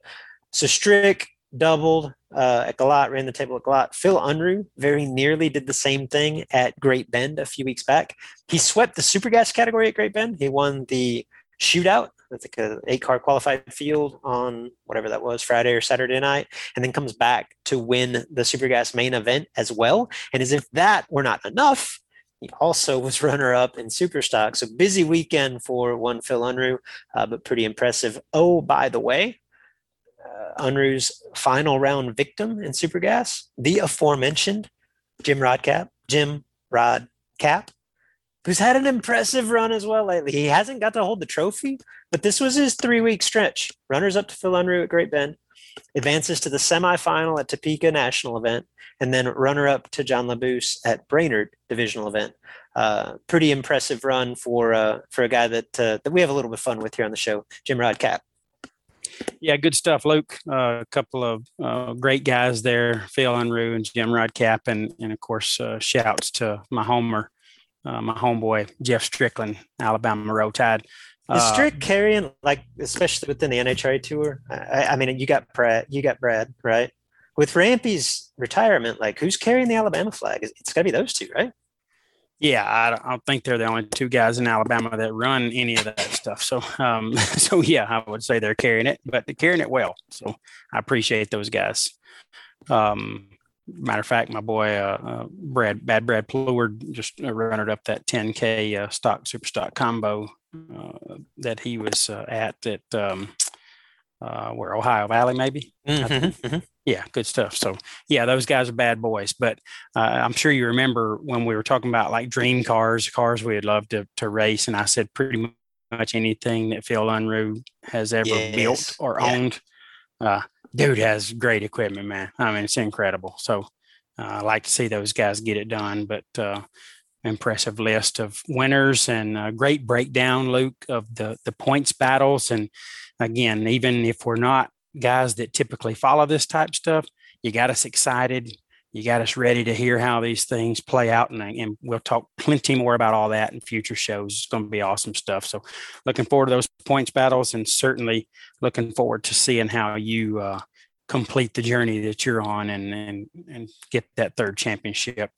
A: So Strick doubled uh, at Galot, ran the table at Galot. Phil Unruh very nearly did the same thing at Great Bend a few weeks back. He swept the super gas category at Great Bend. He won the shootout I think a eight car qualified field on whatever that was Friday or Saturday night, and then comes back to win the Super Gas main event as well. And as if that were not enough, he also was runner up in Super Stock. So busy weekend for one Phil Unruh, uh, but pretty impressive. Oh, by the way, uh, Unruh's final round victim in Super Gas, the aforementioned Jim Rodcap, Jim Rod Cap, who's had an impressive run as well lately. He hasn't got to hold the trophy, but this was his three week stretch. Runners up to Phil Unruh at Great Bend, advances to the semifinal at Topeka National event, and then runner up to John Labbous at Brainerd Divisional event. Uh, pretty impressive run for uh, for a guy that uh, that we have a little bit of fun with here on the show, Jim Rod Cap.
B: Yeah, good stuff, Luke. Uh, a couple of uh, great guys there, Phil Unruh and Jim Rod Cap, and and of course uh, shouts to my homer, my homeboy Jeff Strickland, Alabama Roll Tide.
A: Is uh, Strick carrying like, especially within the NHRA tour? I, I, mean, you got Brad, you got Brad, right? With Rampy's retirement, like, who's carrying the Alabama flag? It's got to be those two, right?
B: Yeah, I don't, I don't, think they're the only two guys in Alabama that run any of that stuff. So, um, so yeah, I would say they're carrying it, but they're carrying it well. So, I appreciate those guys. Um, matter of fact, my boy uh, uh, Brad Bad Brad Pleward just runner up that 10k uh, stock super stock combo uh, that he was uh, at at um, uh, where Ohio Valley maybe. Mm-hmm, mm-hmm. Yeah, good stuff. So yeah, those guys are bad boys. But I'm sure you remember when we were talking about like dream cars, cars we would love to to race, and I said pretty much anything that Phil Unruh has ever yes. built or yeah. owned. Dude has great equipment, man. I mean, it's incredible. So uh, I like to see those guys get it done. But uh, impressive list of winners and a great breakdown, Luke, of the the points battles. And again, even if we're not guys that typically follow this type stuff, you got us excited. You got us ready to hear how these things play out, and, and we'll talk plenty more about all that in future shows. It's going to be awesome stuff. So, looking forward to those points battles, and certainly looking forward to seeing how you uh, complete the journey that you're on and and and get that third championship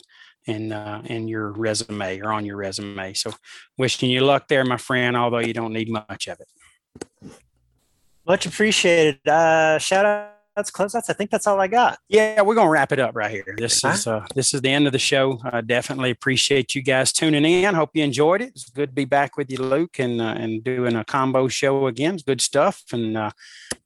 B: in uh, in your resume or on your resume. So, wishing you luck there, my friend. Although you don't need much of it.
A: Much appreciated. Uh, shout out that's close. That's I think that's all I got.
B: Yeah, we're gonna wrap it up right here. This is uh, this is the end of the show. I definitely appreciate you guys tuning in. Hope you enjoyed it. It's good to be back with you, Luke, and uh, and doing a combo show again. It's good stuff, and uh,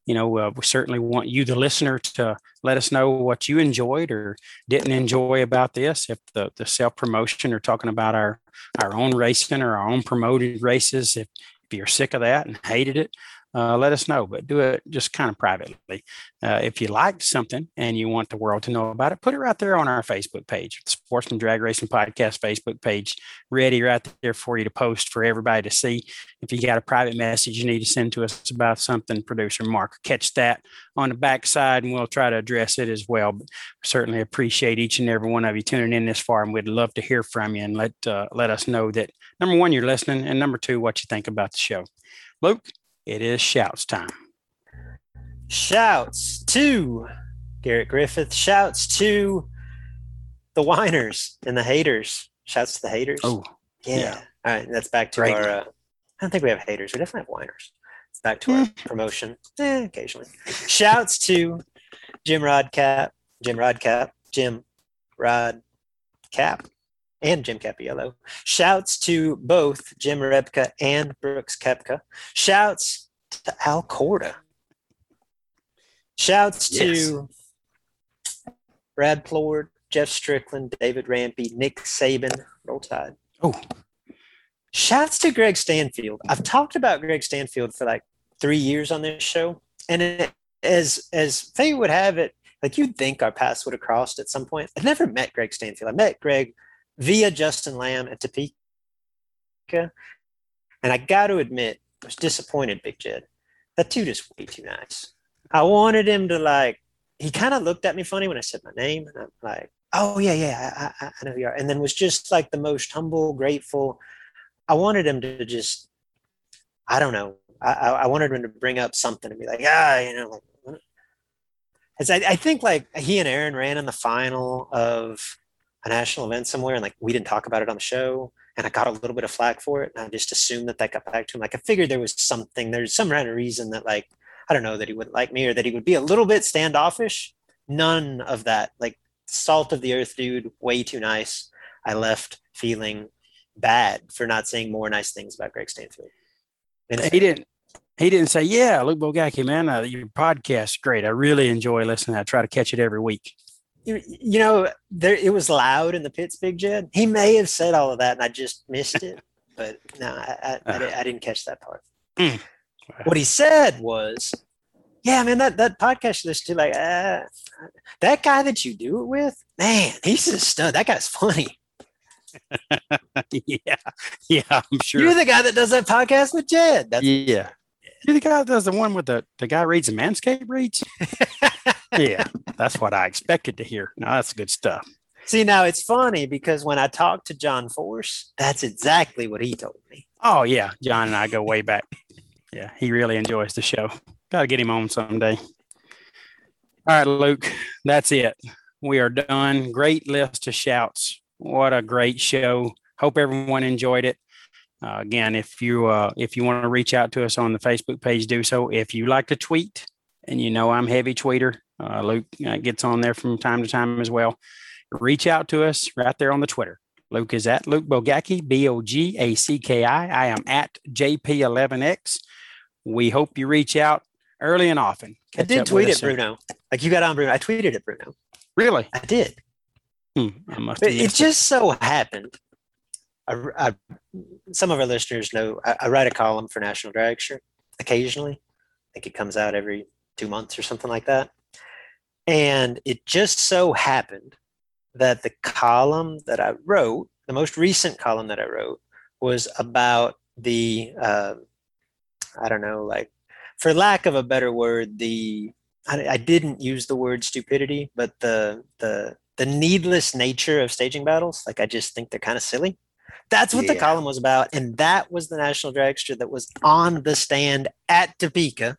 B: you know uh, we certainly want you, the listener, to let us know what you enjoyed or didn't enjoy about this. If the the self promotion or talking about our our own racing or our own promoted races, if if you're sick of that and hated it, uh, let us know, but do it just kind of privately. Uh, if you liked something and you want the world to know about it, put it right there on our Facebook page, the Sportsman Drag Racing Podcast Facebook page, ready right there for you to post for everybody to see. If you got a private message you need to send to us about something, producer Mark, catch that on the backside and we'll try to address it as well. But certainly appreciate each and every one of you tuning in this far, and we'd love to hear from you and let uh, let us know that number one you're listening, and number two what you think about the show. Luke, it is shouts time.
A: Shouts to Garrett Griffith. Shouts to the whiners and the haters. Shouts to the haters.
B: Oh,
A: yeah.
B: yeah.
A: All right. That's back to
B: Great.
A: our. Uh, I don't think we have haters. We definitely have whiners. It's back to our promotion. Eh, occasionally. Shouts to Jim Rodcap, Jim Rodcap, Jim Rod Cap, and Jim Capiello. Shouts to both Jim Rebka and Brooks Koepka. Shouts to Al Corda. Shouts to Brad Plord, Jeff Strickland, David Rampy, Nick Saban, Roll Tide.
B: Oh.
A: Shouts to Greg Stanfield. I've talked about Greg Stanfield for like three years on this show, and it, as as fate would have it, like you'd think our paths would have crossed at some point. I've never met Greg Stanfield. I met Greg via Justin Lamb at Topeka, and I got to admit, I was disappointed, Big Jed. That dude is way too nice. I wanted him to like. He kind of looked at me funny when I said my name, and I'm like, "Oh yeah, yeah, I, I, I know you are." And then was just like the most humble, grateful. I wanted him to just, I don't know. I, I wanted him to bring up something and be like, ah, you know, like. what?" As I, I think like he and Aaron ran in the final of a national event somewhere, and like we didn't talk about it on the show, and I got a little bit of flack for it, and I just assumed that that got back to him. Like I figured there was something, there's some kind of reason that like I don't know that he wouldn't like me or that he would be a little bit standoffish. None of that. Like salt of the earth dude, way too nice. I left feeling bad for not saying more nice things about Greg Stanfield. And
B: He didn't. He didn't say, "Yeah, Luke Bogacki, man, uh, your podcast great. I really enjoy listening. I try to catch it every week."
A: You, you know, there it was loud in the pits, Big Jed. He may have said all of that, and I just missed it. but no, I, I, I, di- I didn't catch that part.
B: Mm.
A: What he said was, "Yeah, man, that that podcast you listen to, like, uh, that guy that you do it with, man, he's a stud. That guy's funny.
B: yeah, yeah, I'm sure.
A: You're the guy that does that podcast with Jed. That's
B: yeah, you're the guy that does the one with the the guy reads the Manscaped reads. yeah, that's what I expected to hear. No, that's good stuff.
A: See, now it's funny because when I talked to John Force, that's exactly what he told me.
B: Oh yeah, John and I go way back. Yeah, he really enjoys the show. Got to get him on someday. All right, Luke, that's it. We are done. Great list of shouts. What a great show. Hope everyone enjoyed it. Uh, again, if you uh, if you want to reach out to us on the Facebook page, do so. If you like to tweet, and you know I'm heavy tweeter, uh, Luke uh, gets on there from time to time as well. Reach out to us right there on the Twitter. Luke is at Luke Bogacki, B O G A C K I. I am at JP11X. We hope you reach out early and often.
A: I did tweet it,
B: soon.
A: Bruno. Like you got on Bruno. I tweeted it, Bruno.
B: Really?
A: I did.
B: Hmm, I must
A: But it just so happened. I, I, some of our listeners know I, I write a column for National Dragster occasionally. I think it comes out every two months or something like that. And it just so happened that the column that I wrote, the most recent column that I wrote, was about the, uh, I don't know, like, for lack of a better word, the I, I didn't use the word stupidity, but the the the needless nature of staging battles. Like I just think they're kind of silly. That's what the column was about, and that was the national dragster that was on the stand at Topeka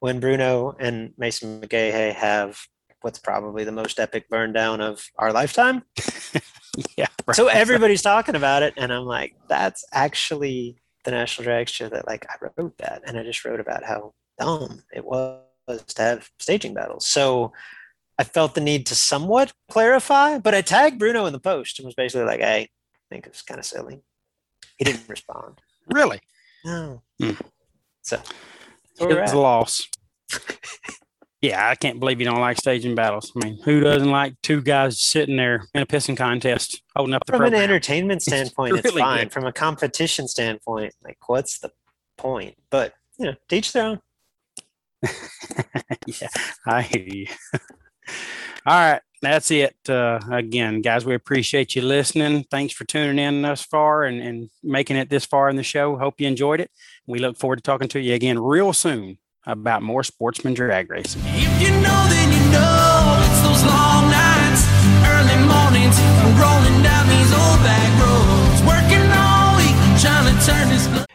A: when Bruno and Mason McGahey have what's probably the most epic burn down of our lifetime.
B: Yeah. right.
A: So everybody's talking about it, and I'm like, that's actually the national dragster that like I wrote that, and I just wrote about how dumb it was to have staging battles. So I felt the need to somewhat clarify, but I tagged Bruno in the post and was basically like, "Hey, I think it's kind of silly." He didn't respond.
B: really?
A: No.
B: Hmm.
A: So
B: It was
A: at.
B: a loss. yeah, I can't believe you don't like staging battles. I mean, who doesn't like two guys sitting there in a pissing contest holding up the
A: from an entertainment standpoint, it's
B: really
A: fine.
B: good.
A: From a competition standpoint, like what's the point? But
D: Yeah, teach their own.
B: yeah, I hear you. All right, that's it. Uh, again, guys, we appreciate you listening. Thanks for tuning in thus far and, and making it this far in the show. Hope you enjoyed it. We look forward to talking to you again real soon about more sportsman drag racing.
E: If you know, then you know it's those long nights, early mornings, rolling down these old back